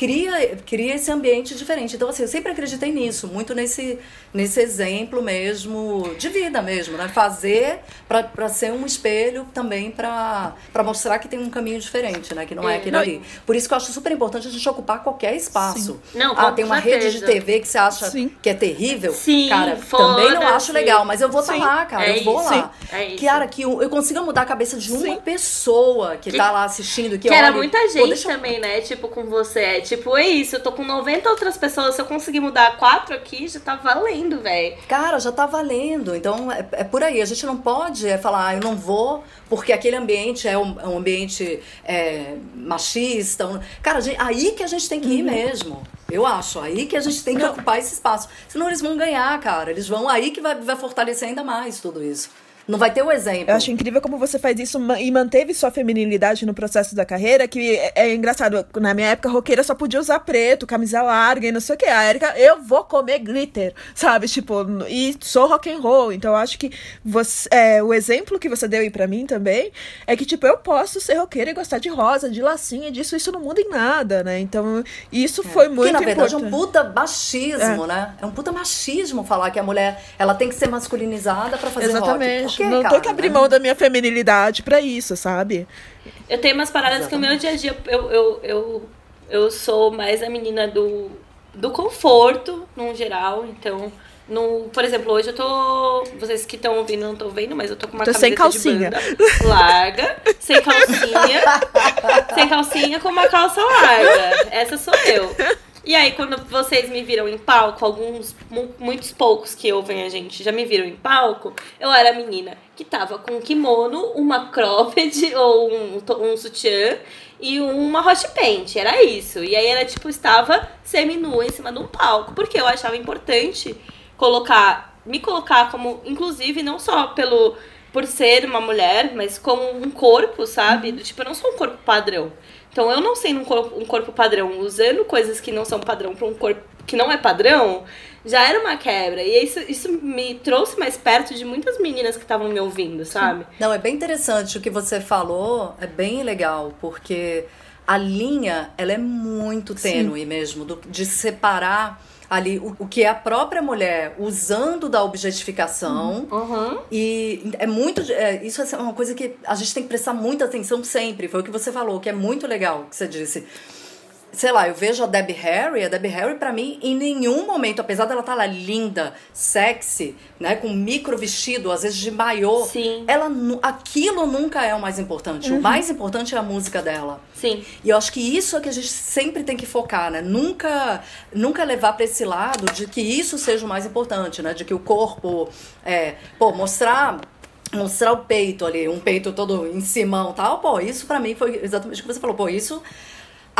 Cria, cria esse ambiente diferente. Então, assim, eu sempre acreditei nisso, muito nesse, nesse exemplo mesmo, de vida mesmo, né? Fazer pra, pra ser um espelho também pra, pra mostrar que tem um caminho diferente, né? Que não é, É. aquele Não, ali. Por isso que eu acho super importante a gente ocupar qualquer espaço. Não, ah, tem uma certeza. rede de TV que você acha Sim. que é terrível. Sim, cara, também não acho legal, mas eu vou estar Sim. lá, cara. É eu vou isso. lá. É isso. Cara, que eu, eu consiga mudar a cabeça de uma Sim. pessoa que, Que- tá lá assistindo, que, Que era olha, muita pô, gente deixa eu- também, né? Tipo, com você. É Tipo, é isso. Eu tô com 90 outras pessoas. Se eu conseguir mudar quatro aqui, já tá valendo, velho. Cara, já tá valendo. Então é, é por aí. A gente não pode é, falar, ah, eu não vou, porque aquele ambiente é um, é um ambiente é, machista. um- Cara, gente- aí que a gente tem que Uhum. ir mesmo. Eu acho. Aí que a gente tem que ocupar esse espaço. Senão eles vão ganhar, cara. Eles vão. Aí que vai, vai fortalecer ainda mais tudo isso. Não vai ter o exemplo. Eu acho incrível como você faz isso e manteve sua feminilidade no processo da carreira, que é, é engraçado. Na minha época, roqueira só podia usar preto, camisa larga e não sei o que. A Erika, eu vou comer glitter, sabe? Tipo, e sou rock and roll. Então, eu acho que você, é, o exemplo que você deu aí pra mim também é que, tipo, eu posso ser roqueira e gostar de rosa, de lacinha, disso. Isso não muda em nada, né? Então, isso foi muito que na verdade é um importante. puta machismo, né? É um puta machismo falar que a mulher ela tem que ser masculinizada pra fazer rock. Exatamente. Por quê, não cara, tenho que abrir né? mão da minha feminilidade pra isso, sabe? Eu tenho umas paradas que o meu dia a dia eu, eu, eu, eu sou mais a menina do, do conforto, num geral. Então, no, por exemplo, hoje eu tô. Vocês que estão ouvindo não estão vendo, mas eu tô com uma Tô sem calcinha. de banda larga, sem calcinha. [laughs] sem calcinha com uma calça larga. Essa sou eu. E aí, quando vocês me viram em palco, alguns, mu- muitos poucos que ouvem a gente já me viram em palco, eu era a menina que tava com um kimono, uma cropped [laughs] ou um, um sutiã e uma hot paint. Era isso. E aí ela, tipo, estava semi-nua em cima de um palco. Porque eu achava importante colocar, me colocar como, inclusive, não só pelo por ser uma mulher, mas como um corpo, sabe? Do Tipo, eu não sou um corpo padrão. Então eu não sendo um corpo, um corpo padrão, usando coisas que não são padrão pra um corpo que não é padrão, já era uma quebra. E isso, isso me trouxe mais perto de muitas meninas que estavam me ouvindo, sabe? Não, é bem interessante o que você falou, é bem legal, porque a linha, ela é muito tênue mesmo, do- de separar ali o, o que é a própria mulher usando da objetificação Uhum. e é muito. é, isso é uma coisa que a gente tem que prestar muita atenção sempre. Foi o que você falou, que é muito legal que você disse. Sei lá, eu vejo a Debbie Harry, a Debbie Harry, pra mim, em nenhum momento, apesar dela estar lá linda, sexy, né, com micro vestido, às vezes de maiô, Sim. ela, aquilo nunca é o mais importante. O mais importante é a música dela. Sim. E eu acho que isso é que a gente sempre tem que focar, né? Nunca, nunca levar pra esse lado de que isso seja o mais importante, né? De que o corpo, é, pô, mostrar mostrar o peito ali, um peito todo em cima e tal, pô, isso pra mim foi exatamente o que você falou, pô, isso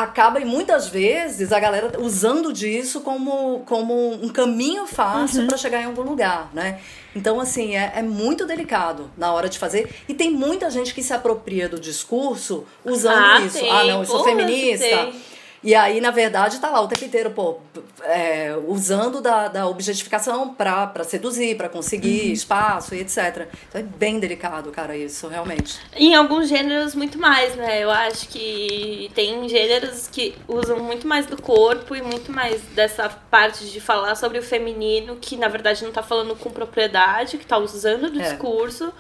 acaba e muitas vezes a galera usando disso como, como um caminho fácil pra chegar em algum lugar, né? Então, assim, é, é muito delicado na hora de fazer. E tem muita gente que se apropria do discurso usando Ah, isso. tem. Ah, não, eu sou Porra, feminista. tem. E aí, na verdade, tá lá o tempo inteiro, pô, é, usando da, da objetificação pra, pra seduzir, pra conseguir espaço e etc. Então é bem delicado, cara, isso, realmente. Em alguns gêneros, muito mais, né? Eu acho que tem gêneros que usam muito mais do corpo e muito mais dessa parte de falar sobre o feminino, que na verdade não tá falando com propriedade, que tá usando do É. discurso,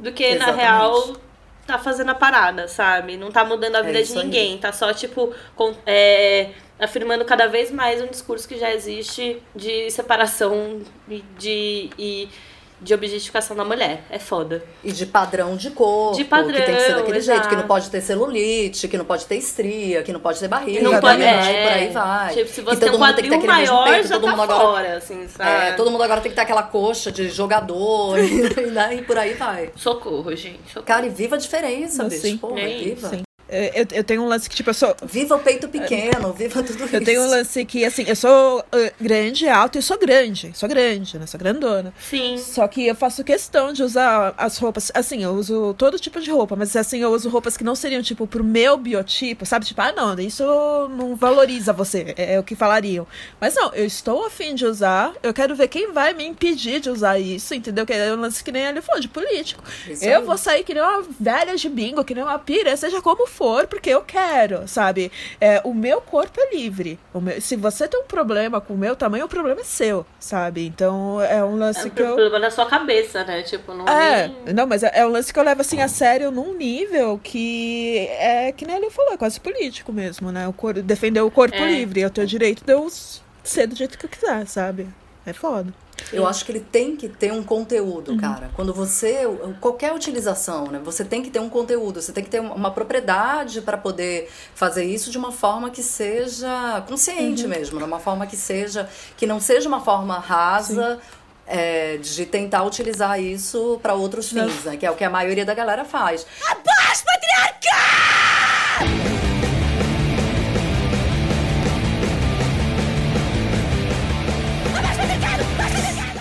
do que na Exatamente. real tá fazendo a parada, sabe? Não tá mudando a É vida de isso aí. ninguém, tá só, tipo, com- é, afirmando cada vez mais um discurso que já existe de separação e de. E, de objetificação da mulher. É foda. E de padrão de corpo, De padrão, que tem que ser daquele jeito, que não exato. pode ter celulite, que não pode ter estria, que não pode ter barriga, Não pode, vai, é, por aí vai. Tipo, se você todo tem um mundo tem que ter aquele mesmo maior, peito, já todo tá mundo agora fora, assim, sabe? É, todo mundo agora tem que ter aquela coxa de jogador [laughs] e, né, e por aí vai. Socorro, gente. Socorro. Cara, e viva a diferença, bicho. sim. Porra, É viva. Sim. É, Eu, eu tenho um lance que, tipo, eu sou. Viva o peito pequeno, viva tudo isso. Eu tenho um lance que, assim, eu sou uh, grande, alta e sou grande. Sou grande, né? Sou grandona. Sim. Só que eu faço questão de usar as roupas. Assim, eu uso todo tipo de roupa, mas assim, eu uso roupas que não seriam, tipo, pro meu biotipo, sabe? Tipo, ah, não, isso não valoriza você. É, é o que falariam. Mas não, eu estou afim de usar. Eu quero ver quem vai me impedir de usar isso, entendeu? Que é um lance que nem ele falou, de político. Isso eu aí. vou sair que nem uma velha de bingo, que nem uma pira, seja como for, porque eu quero, sabe? É, o meu corpo é livre. O meu- se você tem um problema com o meu tamanho, o problema é seu, sabe? Então é um É lance um que eu. problema na sua cabeça, né? Tipo, não É, nem- não, mas é, é um lance que eu levo assim a sério num nível que é que nem ele falou, é quase político mesmo, né? O cor, defender o corpo É. livre, eu tenho o direito de eu ser do jeito que eu quiser, sabe? É foda. Eu acho que ele tem que ter um conteúdo, cara. Quando você. Qualquer utilização, né? Você tem que ter um conteúdo, você tem que ter uma propriedade para poder fazer isso de uma forma que seja consciente mesmo, de uma forma que seja. que não seja uma forma rasa. é, de tentar utilizar isso para outros fins, né? Que é o que a maioria da galera faz.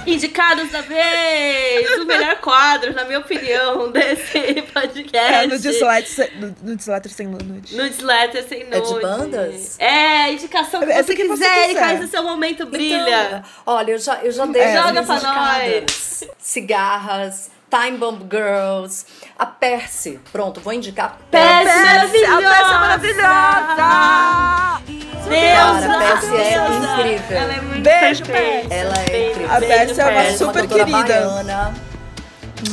Indicados da vez! O melhor quadro, na minha opinião, [laughs] desse podcast. É, no Dislike, no, no Dislike sem nude. No Newsletter sem É de bandas? É, indicação que É você que você quiser, quiser. Erika, esse é o seu momento, brilha. Então, olha, eu já, eu já dei É. Joga pra nós. Cigarras, Time Bomb Girls, a Percy. Pronto, vou indicar Percy Percy, a maravilhosa! peça maravilhosa! Deus, Cara, a Percy é maravilhosa! incrível. Ela é muito Beijo. Percy. Ela é incrível. A Percy é uma Percy. super cantora querida. baiana.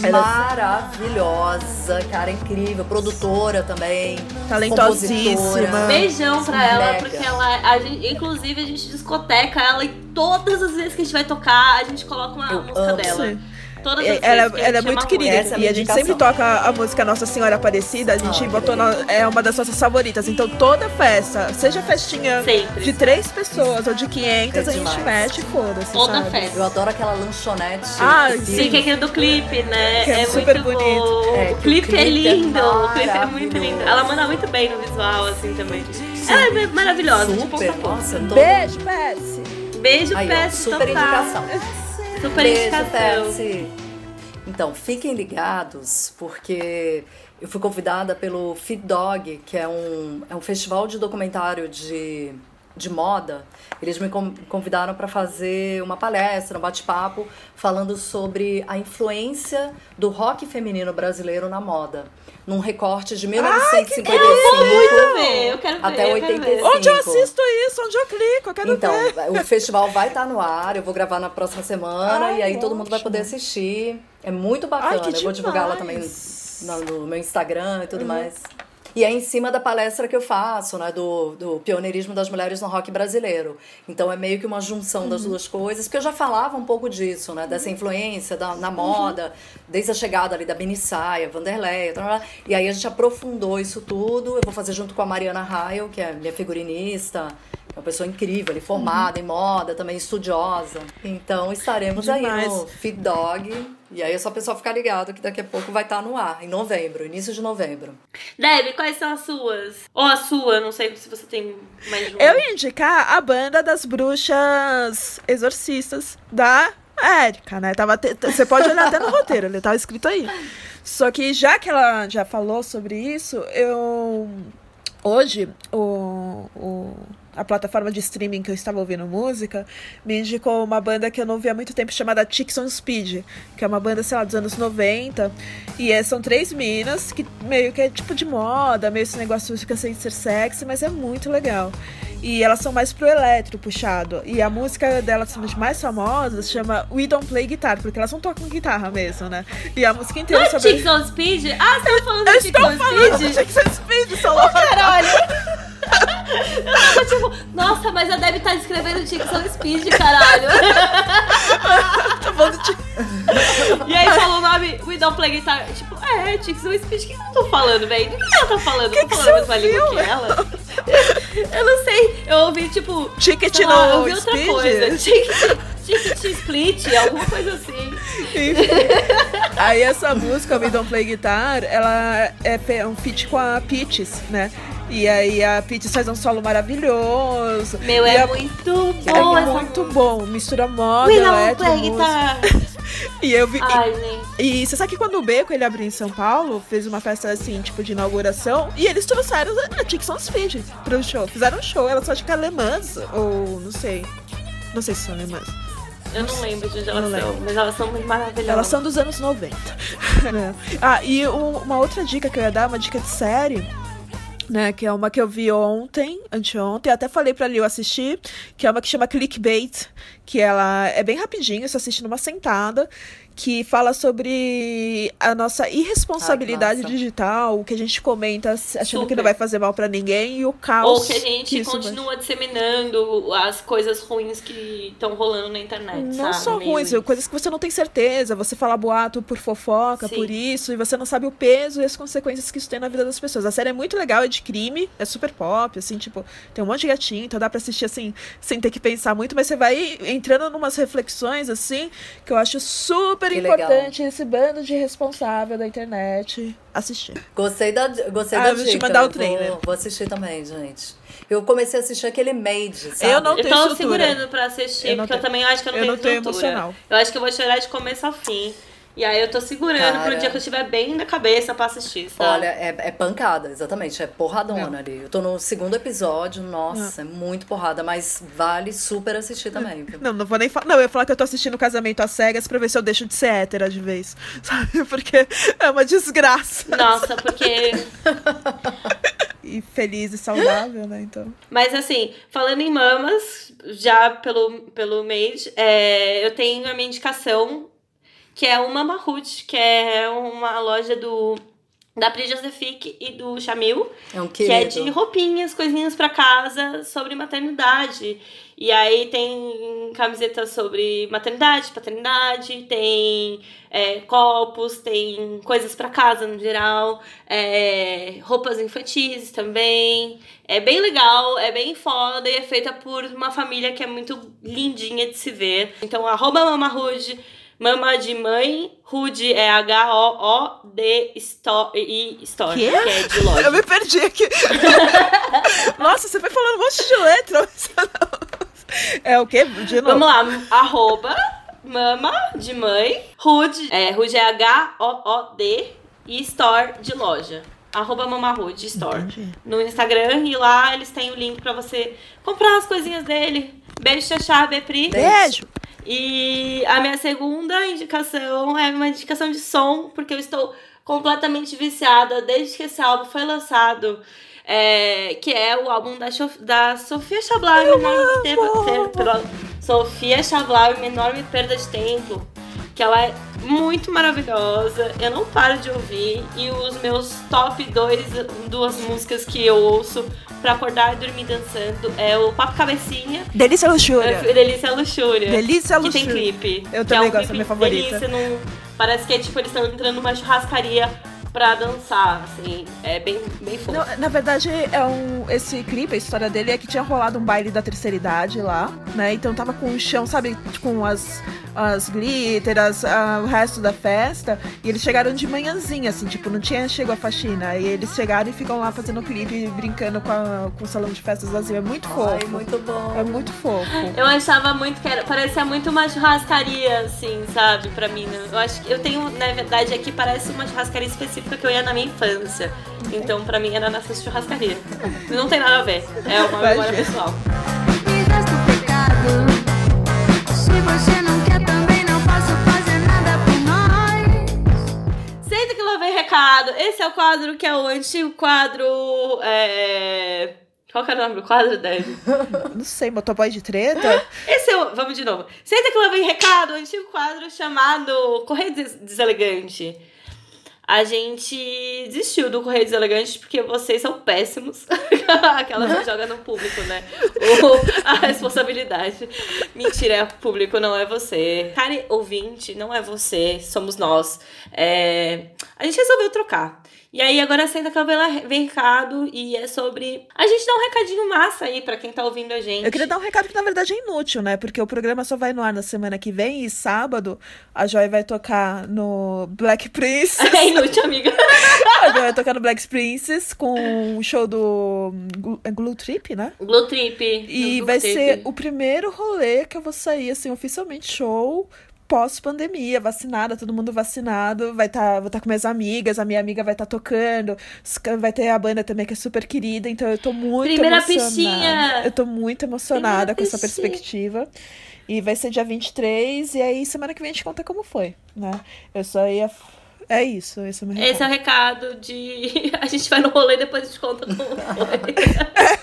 Ela- Maravilhosa, cara, incrível. Produtora também. Talentosíssima. Beijão pra ela, Mega. porque ela. A gente, inclusive, a gente discoteca ela e todas as vezes que a gente vai tocar, a gente coloca uma Eu música amo. dela. Sim. Todas as É, vezes. Ela, ela é muito querida. Essa e a gente sempre toca a música Nossa Senhora Aparecida. A gente Ah, botou na- é uma das nossas favoritas. Então toda festa, seja festinha Sempre. de três pessoas ou de 500, É a gente mete foda-se. Toda sabe? festa. Eu adoro aquela lanchonete. Ah, que Sim, que é aquele do clipe, né? Que é é super muito bonito. bom. É, que o clipe é clipe é lindo. o clipe é muito lindo. Ela manda muito bem no visual, assim, também. Ela é maravilhosa, tipo, Super, ponto. nossa. Beijo, Percy! Beijo, Aí, super total. indicação. Super Beijo, indicação. Percy. Então, fiquem ligados, porque eu fui convidada pelo Feed Dog, que é um, é um festival de documentário de, de moda. Eles me con- convidaram para fazer uma palestra, um bate-papo, falando sobre a influência do rock feminino brasileiro na moda. Num recorte de 1955 Muito ver, eu quero ver. até eu quero ver. 85. Onde eu assisto isso? Onde eu clico? Eu quero Então, ver. o festival vai estar no ar, eu vou gravar na próxima semana Ai, e aí todo mundo vai ótimo. poder assistir. É muito bacana. Ai, eu vou divulgar lá também no, no meu Instagram e Uhum. tudo mais. E é em cima da palestra que eu faço, né, do, do pioneirismo das mulheres no rock brasileiro. Então é meio que uma junção Uhum. das duas coisas, porque eu já falava um pouco disso, né, dessa influência da, na moda, desde a chegada ali da Bini Saia, tal. e aí a gente aprofundou isso tudo. Eu vou fazer junto com a Mariana Raio, que é minha figurinista, é uma pessoa incrível, ali, formada em moda, também estudiosa. Então estaremos aí Demais. no Feed Dog. E aí é só o pessoal ficar ligado que daqui a pouco vai estar no ar, em novembro, início de novembro. Deb, quais são as suas? Ou a sua, não sei se você tem mais uma. Eu ia indicar a banda das bruxas exorcistas da Érica, né? Tava Você pode olhar até no roteiro, ele tava escrito aí. Só que já que ela já falou sobre isso, eu. Hoje, o, o- a plataforma de streaming que eu estava ouvindo música me indicou uma banda que eu não via há muito tempo chamada Chicks on Speed, que é uma banda, sei lá, dos anos 90. E é- são três minas que meio que é tipo de moda, meio esse negócio fica sem ser sexy, mas é muito legal. E elas são mais pro eletro puxado. E a música delas, assim, das mais famosas, chama We Don't Play Guitar, porque elas não tocam guitarra mesmo, né? E a música Não inteira é sobre. Chicks on Speed? Ah, você tá falando Eu de Chicks on falando Speed? Chicks on Speed, sou louca. Caralho! Eu tipo, nossa, mas a Deb tá descrevendo Chicks on Speed, caralho. [laughs] Tô falando de E aí falou o nome We Don't Play Guitar. Tipo, é, Chicks on Speed, o que eu tô falando, velho? Do que ela tá falando? Eu tô que falando a mesma língua que ela? Eu não sei. Eu ouvi, tipo. Ticket lá, eu no ouvi outra Speed? coisa. Ticket, ticket split, alguma coisa assim. Aí essa música, We Don't Play Guitar, ela é um feat com a Peaches, né? E aí a Peaches faz um solo maravilhoso. Meu, é a- muito é bom essa muito música. bom. Mistura moda, We Don't eletro, Play música. [laughs] E eu vi. Ai. E, e você sabe que quando o Beco ele abriu em São Paulo, fez uma festa assim, tipo de inauguração, e eles trouxeram a Chicks on Speed pro show. Fizeram um show, elas só acho que alemãs, ou não sei. Não sei se são alemãs. Eu não lembro de onde elas Não são, lembro. mas elas são muito maravilhosas. Elas são dos anos 90. né? [laughs] Ah, e um- uma outra dica que eu ia dar, uma dica de série, né? Que é uma que eu vi ontem, anteontem, até falei pra Liu assistir, que é uma que chama Clickbait, que ela é bem rapidinho, você assiste numa sentada, que fala sobre a nossa irresponsabilidade Ai, que digital, o que a gente comenta achando que Super. não vai fazer mal pra ninguém e o caos. Ou que a gente vai- continua disseminando as coisas ruins que estão rolando na internet. Não sabe? só Meio ruins, isso. coisas que você não tem certeza. Você fala boato por fofoca, Sim. por isso, e você não sabe o peso e as consequências que isso tem na vida das pessoas. A série é muito legal, é de crime, é super pop, assim, tipo, tem um monte de gatinho, então dá pra assistir assim, sem ter que pensar muito, mas você vai entrando numas reflexões, assim, que eu acho super Que importante esse bando de responsável da internet assistir. Gostei da, gostei Ah, da eu vou te dica. mandar o vou- trailer. Vou, assistir também, gente. Eu comecei a assistir aquele Made, sabe? Eu não Eu tenho tô estrutura. segurando pra assistir, Eu porque eu tenho- também acho que eu não eu tenho não tenho estrutura. emocional. Eu acho que eu vou chorar de começo ao fim. E aí eu tô segurando Cara. pro dia que eu estiver bem na cabeça pra assistir, sabe? Olha, é, é pancada, exatamente. É porradona ali. Eu tô no segundo episódio, nossa, é muito porrada, mas vale super assistir também. Não, não vou nem falar. Não, eu ia falar que eu tô assistindo Casamento às Cegas pra ver se eu deixo de ser hétera de vez. [laughs] Sabe? Porque é uma desgraça. Nossa, porque. E feliz e saudável, né? Então. Mas assim, falando em mamas, já pelo, pelo mês, é, eu tenho a minha indicação, que é o Mama Hood, que é uma loja do. Da Pri Josefique e do Chamil. É um Que é de roupinhas, coisinhas pra casa sobre maternidade. E aí tem camisetas sobre maternidade, paternidade, tem é, copos, tem coisas pra casa no geral, é, roupas infantis também. É bem legal, é bem foda e é feita por uma família que é muito lindinha de se ver. Então, arroba mamarude, mama de mãe, Rude é H-O-O-D e Store, Quê? que é de loja. Eu me perdi aqui. [laughs] Nossa, você foi falando um monte de letra. [laughs] É o quê? De novo. Vamos lá, arroba, mama de mãe, Rude, é, Rude é H-O-O-D e Store de loja. Arroba Mamarude Store. Entendi. No Instagram e lá eles têm o link pra você comprar as coisinhas dele. Beijo, Xaxá, Bepri. Beijo! E a minha segunda indicação é uma indicação de som, porque eu estou completamente viciada desde que esse álbum foi lançado. é, que é o álbum da, da Sofia Chablau, Enorme Sofia Chablau, Uma Enorme Perda de Tempo. Que ela é muito maravilhosa, eu não paro de ouvir. E os meus top dois, duas músicas que eu ouço pra acordar e dormir dançando é o Papo Cabecinha Delícia Luxúria. é, Delícia Luxúria. Delícia Que tem Luxúria. clipe. Eu também é um gosto, é clipe minha favorita. Delícia, num- parece que é tipo, eles estão entrando numa churrascaria pra dançar, assim. É bem, bem fofo. Não, na verdade, é um, esse clipe, a história dele é que tinha rolado um baile da terceira idade lá, né? Então tava com o chão, sabe, com as, as glitter, as, o resto da festa. E eles chegaram de manhãzinha, assim, tipo, não tinha chegou a faxina. E eles chegaram e ficam lá fazendo o clipe, brincando com, a- com o salão de festas vazio. É muito fofo. Ai, muito bom. É muito fofo. Eu achava muito que era, parecia muito uma churrascaria, assim, sabe, pra mim. né? Eu acho que eu tenho, na verdade, aqui parece uma churrascaria específica que eu ia na minha infância. Então, pra mim, era nessa churrascaria. Não tem nada a ver. É uma Vai memória ver. pessoal. Senta que lá vem recado. Esse é o quadro que é o antigo quadro. É... Qual que é o nome do quadro, Dani? [laughs] Não sei, motoboy de treta? Esse é o. Vamos de novo. Senta que lá vem recado, o antigo quadro chamado Correio Des- Deselegante. A gente desistiu do Correio Deselegante porque vocês são péssimos. [laughs] Aquela que joga no público, né? O- a responsabilidade. Mentira, é o público, não é você. Cara, ouvinte, não é você, somos nós. É, A gente resolveu trocar. E aí, agora senta que ela vem, lá- vem recado e é sobre. A gente dá um recadinho massa aí pra quem tá ouvindo a gente. Eu queria dar um recado que na verdade é inútil, né? Porque o programa só vai no ar na semana que vem e sábado a Joy vai tocar no Black [laughs] Princess. É inútil, amiga. [laughs] a Joy vai tocar no Black Princess com o show do é Glue Trip, né? Glow Trip. E vai Glow ser Trip. o primeiro rolê que eu vou sair, assim, oficialmente show pós-pandemia, vacinada, todo mundo vacinado, vai tá, vou estar com minhas amigas, a minha amiga vai estar tocando, os ca- vai ter a banda também que é super querida, então eu tô muito Primeira emocionada. pistinha! Eu tô muito emocionada Primeira com essa perspectiva. E vai ser dia 23, e aí semana que vem a gente conta como foi, né? Eu só ia... É isso, esse é o meu Esse é o recado. recado de. [laughs] A gente vai no rolê e depois a gente conta como foi. [laughs]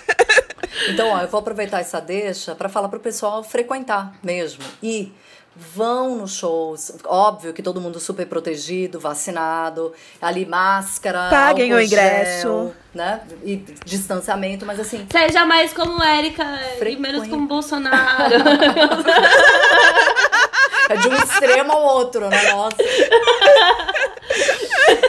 Então, ó, eu vou aproveitar essa deixa para falar pro pessoal frequentar mesmo. E vão nos shows. Óbvio que todo mundo super protegido, vacinado, ali máscara, Paguem álcool o ingresso. gel, né? E distanciamento, mas assim, Seja mais como Érica e menos como Bolsonaro. [laughs] é de um extremo ao outro, né? Nossa.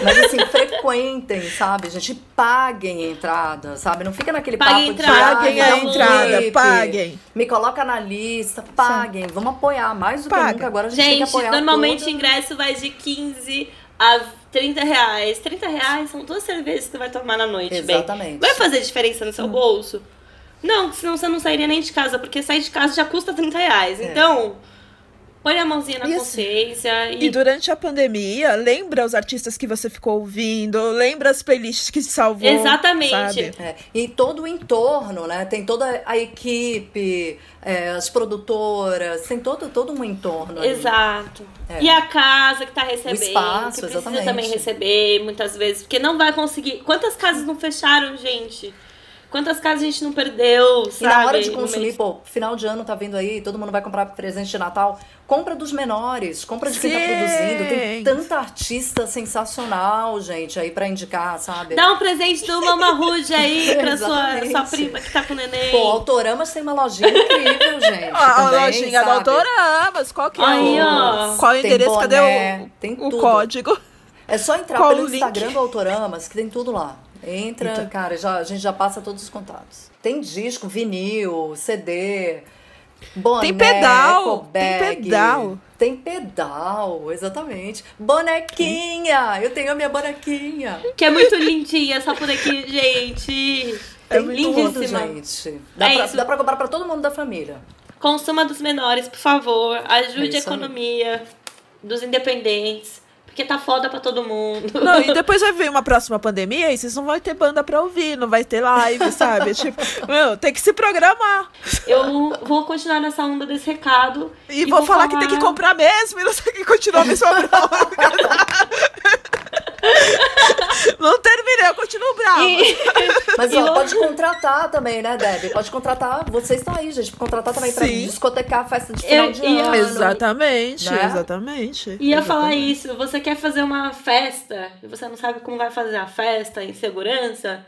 Mas assim, frequentem, sabe, gente? Paguem a entrada, sabe? Não fica naquele Paguem papo de entrada, "Ai, Paguem me dá a entrada, clipe, paguem. Me coloca na lista, paguem. Vamos apoiar mais do que Paga. nunca. Agora a gente, tem que gente, apoiar normalmente o ingresso vai de 15 a 30 reais. 30 reais são duas cervejas que você vai tomar na noite, bem. Exatamente. Vai fazer diferença no seu bolso? Não, senão você não sairia nem de casa, porque sair de casa já custa 30 reais. É. Então, põe a mãozinha na E assim- consciência E durante a pandemia, lembra os artistas que você ficou ouvindo, lembra as playlists que te salvou. Exatamente. sabe? É, e todo o entorno, né? Tem toda a equipe, é, as produtoras, tem todo, todo um entorno. ali. Exato. É. E a casa que tá recebendo, O espaço, que precisa exatamente. também receber muitas vezes, porque não vai conseguir. Quantas casas não fecharam, gente? Quantas casas a gente não perdeu, E sabe? na hora de consumir, pô, final de ano tá vindo aí, todo mundo vai comprar presente de Natal. Compra dos menores, compra de quem tá Sim. produzindo. Tem tanta artista sensacional, gente, aí pra indicar, sabe? Dá um presente do Mama Rude aí [laughs] pra sua, sua prima que tá com o neném. Pô, Autoramas tem uma lojinha incrível, [laughs] gente. A, a também, lojinha da sabe? Autoramas, qual que é Aí, o... ó. Qual é o Tem endereço? boné, Cadê tem o, o tudo. código? É só entrar Qual pelo? Instagram do Autoramas, que tem tudo lá. Entra, Então. cara, já, a gente já passa todos os contatos. Tem disco, vinil, CD, boné, Tem pedal, tem pedal. Tem pedal, exatamente. Bonequinha, eu tenho a minha bonequinha. Que é muito lindinha essa por aqui, gente. É Tem muito tudo, lindíssima. gente. Dá, É pra, isso. dá pra comprar pra todo mundo da família. Consuma dos menores, por favor. Ajude É a isso aí. economia. dos independentes. Porque tá foda pra todo mundo. Não, e [laughs] depois vai vir uma próxima pandemia e vocês não vão ter banda pra ouvir, não vai ter live, sabe? [laughs] tipo, meu, tem que se programar. Eu vou continuar nessa onda desse recado. E, vou, falar, que tem que comprar mesmo e não sei o que continuar a mesma brava. Não terminei, eu continuo brava. E- [laughs] Mas E ó, pode contratar também, né, Debbie? Pode contratar. Vocês estão aí, gente. Contratar também pra Sim. discotecar a festa de final Eu- de e ano. Exatamente, Né? exatamente. Ia falar isso, você quer fazer uma festa e você não sabe como vai fazer a festa em segurança?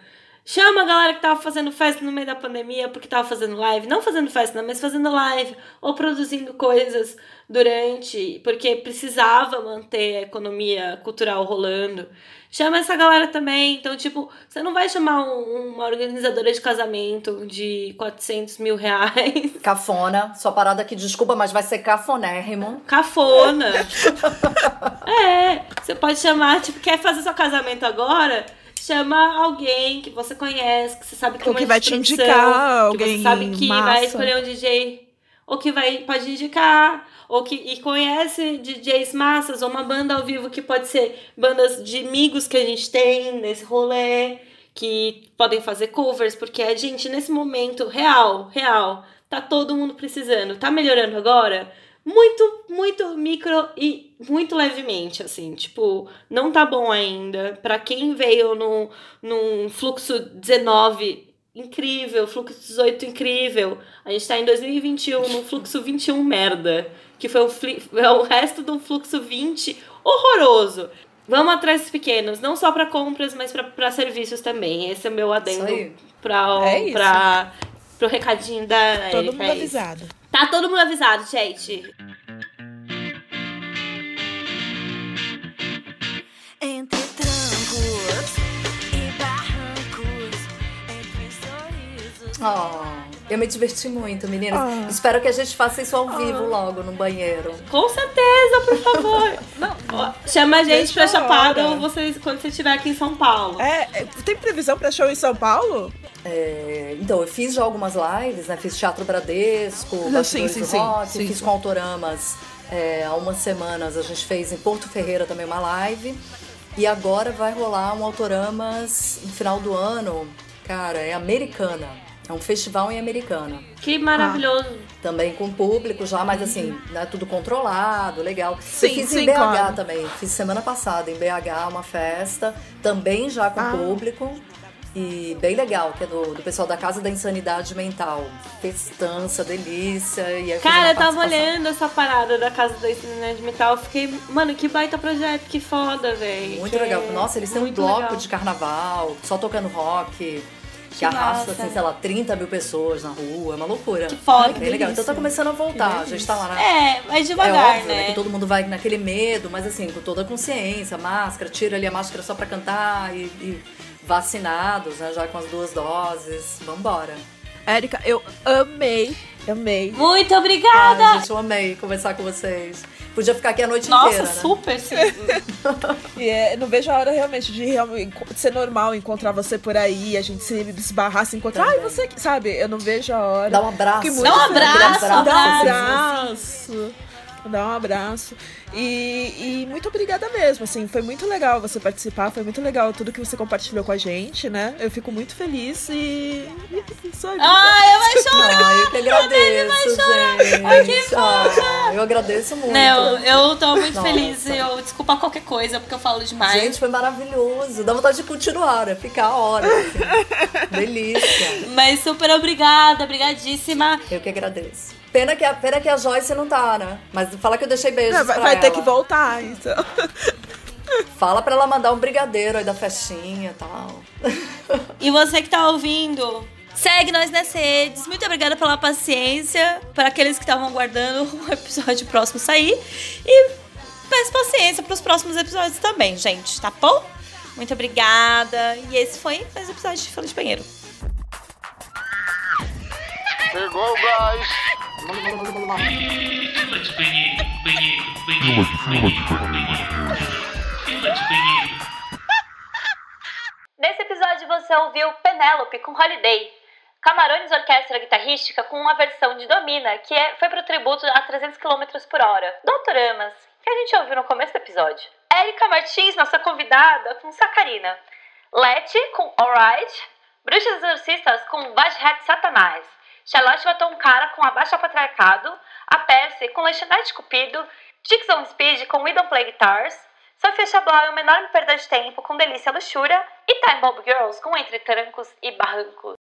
Chama a galera que tava fazendo festa no meio da pandemia porque tava fazendo live, não fazendo festa, mas fazendo live ou produzindo coisas durante, porque precisava manter a economia cultural rolando. Chama essa galera também. Então, tipo, você não vai chamar um- uma organizadora de casamento de 400 mil reais. [laughs] Cafona. Sua parada aqui, desculpa, mas vai ser cafonérrimo. Cafona. [laughs] é, você pode chamar, tipo, quer fazer seu casamento agora? Chama alguém que você conhece, que você sabe que Ou é que vai te indicar que alguém você sabe que massa. vai escolher um DJ, ou que vai pode indicar, ou que e conhece DJs massas, ou uma banda ao vivo que pode ser bandas de amigos que a gente tem nesse rolê, que podem fazer covers, porque a gente nesse momento real, real, tá todo mundo precisando. Tá melhorando agora? Muito, muito micro e muito levemente, assim. Tipo, não tá bom ainda. Pra quem veio no, num fluxo 19 incrível, fluxo 18 incrível, a gente tá em 2021 no fluxo 21 merda. Que foi o, é o resto do fluxo 20 horroroso. Vamos atrás dos pequenos, não só pra compras, mas pra- pra serviços também. Esse é o meu adendo pra, É pra, pro recadinho da Todo Erika, mundo avisado. Tá todo mundo avisado, gente. Entre trancos e barrancos, entre sorrisos. Oh, eu me diverti muito, meninas. Ah. Espero que a gente faça isso ao vivo logo no banheiro. Com certeza, por favor. [laughs] Ó, Chama a gente Deixa pra a Chapada ou vocês, quando você estiver aqui em São Paulo. É, é, tem previsão pra show em São Paulo? É, então, eu fiz já algumas lives, né? Fiz Teatro Bradesco, Sim, Bastidores sim, do sim. Rock, Sim, fiz sim. com Autoramas é, há umas semanas. A gente fez em Porto Ferreira também uma live. E agora vai rolar um Autoramas no final do ano. Cara, é Americana. É um festival em Americana. Que maravilhoso. Também com público já, mas assim, né, tudo controlado, legal. Sim, eu fiz sim, em BH claro. também. Fiz semana passada em BH uma festa, também já com Ah. público. E bem legal, que é do, do pessoal da Casa da Insanidade Mental. Festança, delícia. E Cara, eu tava olhando essa parada da Casa da Internet de Metal. Eu fiquei, mano, que baita projeto, que foda, velho. Muito Que legal. Nossa, eles têm um bloco legal. de carnaval, só tocando rock. Que, Que arrasta, massa. assim, sei lá, 30 mil pessoas na rua. É uma loucura. Que foda, que legal. Então tá começando a voltar. A gente tá lá na, É, mas É devagar, óbvio, né? Que todo mundo vai naquele medo, mas assim, com toda a consciência, máscara, tira ali a máscara só pra cantar e, e vacinados, né? Já com as duas doses. Vambora. Érica, eu amei, amei. Muito obrigada! Ai, gente, eu amei conversar com vocês. Podia ficar aqui a noite Nossa, inteira, né? super sim. [laughs] E é, não vejo a hora realmente de, de ser normal encontrar você por aí, a gente se esbarrar, se encontrar. Ai, Também. você que sabe, eu não vejo a hora. Dá um abraço. Dá um abraço, Dá um abraço. abraço. Dá um abraço. E, e muito obrigada mesmo, assim, foi muito legal você participar, foi muito legal tudo que você compartilhou com a gente, né? Eu fico muito feliz e. e só. Ai, eu vou chorar! Ai, eu que agradeço, gente. Ai, que fofa. Eu agradeço muito. Não, eu tô muito Nossa. feliz. Eu desculpa qualquer coisa, porque eu falo demais. Gente, foi maravilhoso. Dá vontade de continuar, né? Ficar a hora. Assim. [laughs] Delícia. Mas super obrigada, obrigadíssima. Eu que agradeço. Pena que, a, pena que a Joyce não tá, né? Mas fala que eu deixei beijos Não, vai vai ter que voltar, então. Fala pra ela mandar um brigadeiro aí da festinha e tal. E você que tá ouvindo, segue nós nas redes. Muito obrigada pela paciência. Para aqueles que estavam aguardando [laughs] o episódio próximo sair. E peço paciência pros próximos episódios também, gente, tá bom? Muito obrigada. E esse foi mais um episódio de Fila de Banheiro. Chegou o gás. Fila de banheiro, banheiro, banheiro, banheiro, fila de banheiro. Nesse episódio você ouviu Penélope com Holiday, Camarões Orquestra Guitarrística com uma versão de Domina, que é, foi pro tributo a 300 km por hora, Doutoramas, que a gente ouviu no começo do episódio. Érica Martins, nossa convidada, com Sacarina. Leti, com Alright. Bruxas Exorcistas, com Vajhet Satanás. Charlotte matou um cara com Abaixa Patriarcado. A Percy, com Lanchonete Cupido. Chicks on Speed, com We Don't Play Guitars. Sofia Chablau e uma enorme perda de tempo com Delícia Luxúria. E Time Bomb Girls, com Entre Trancos e Barrancos.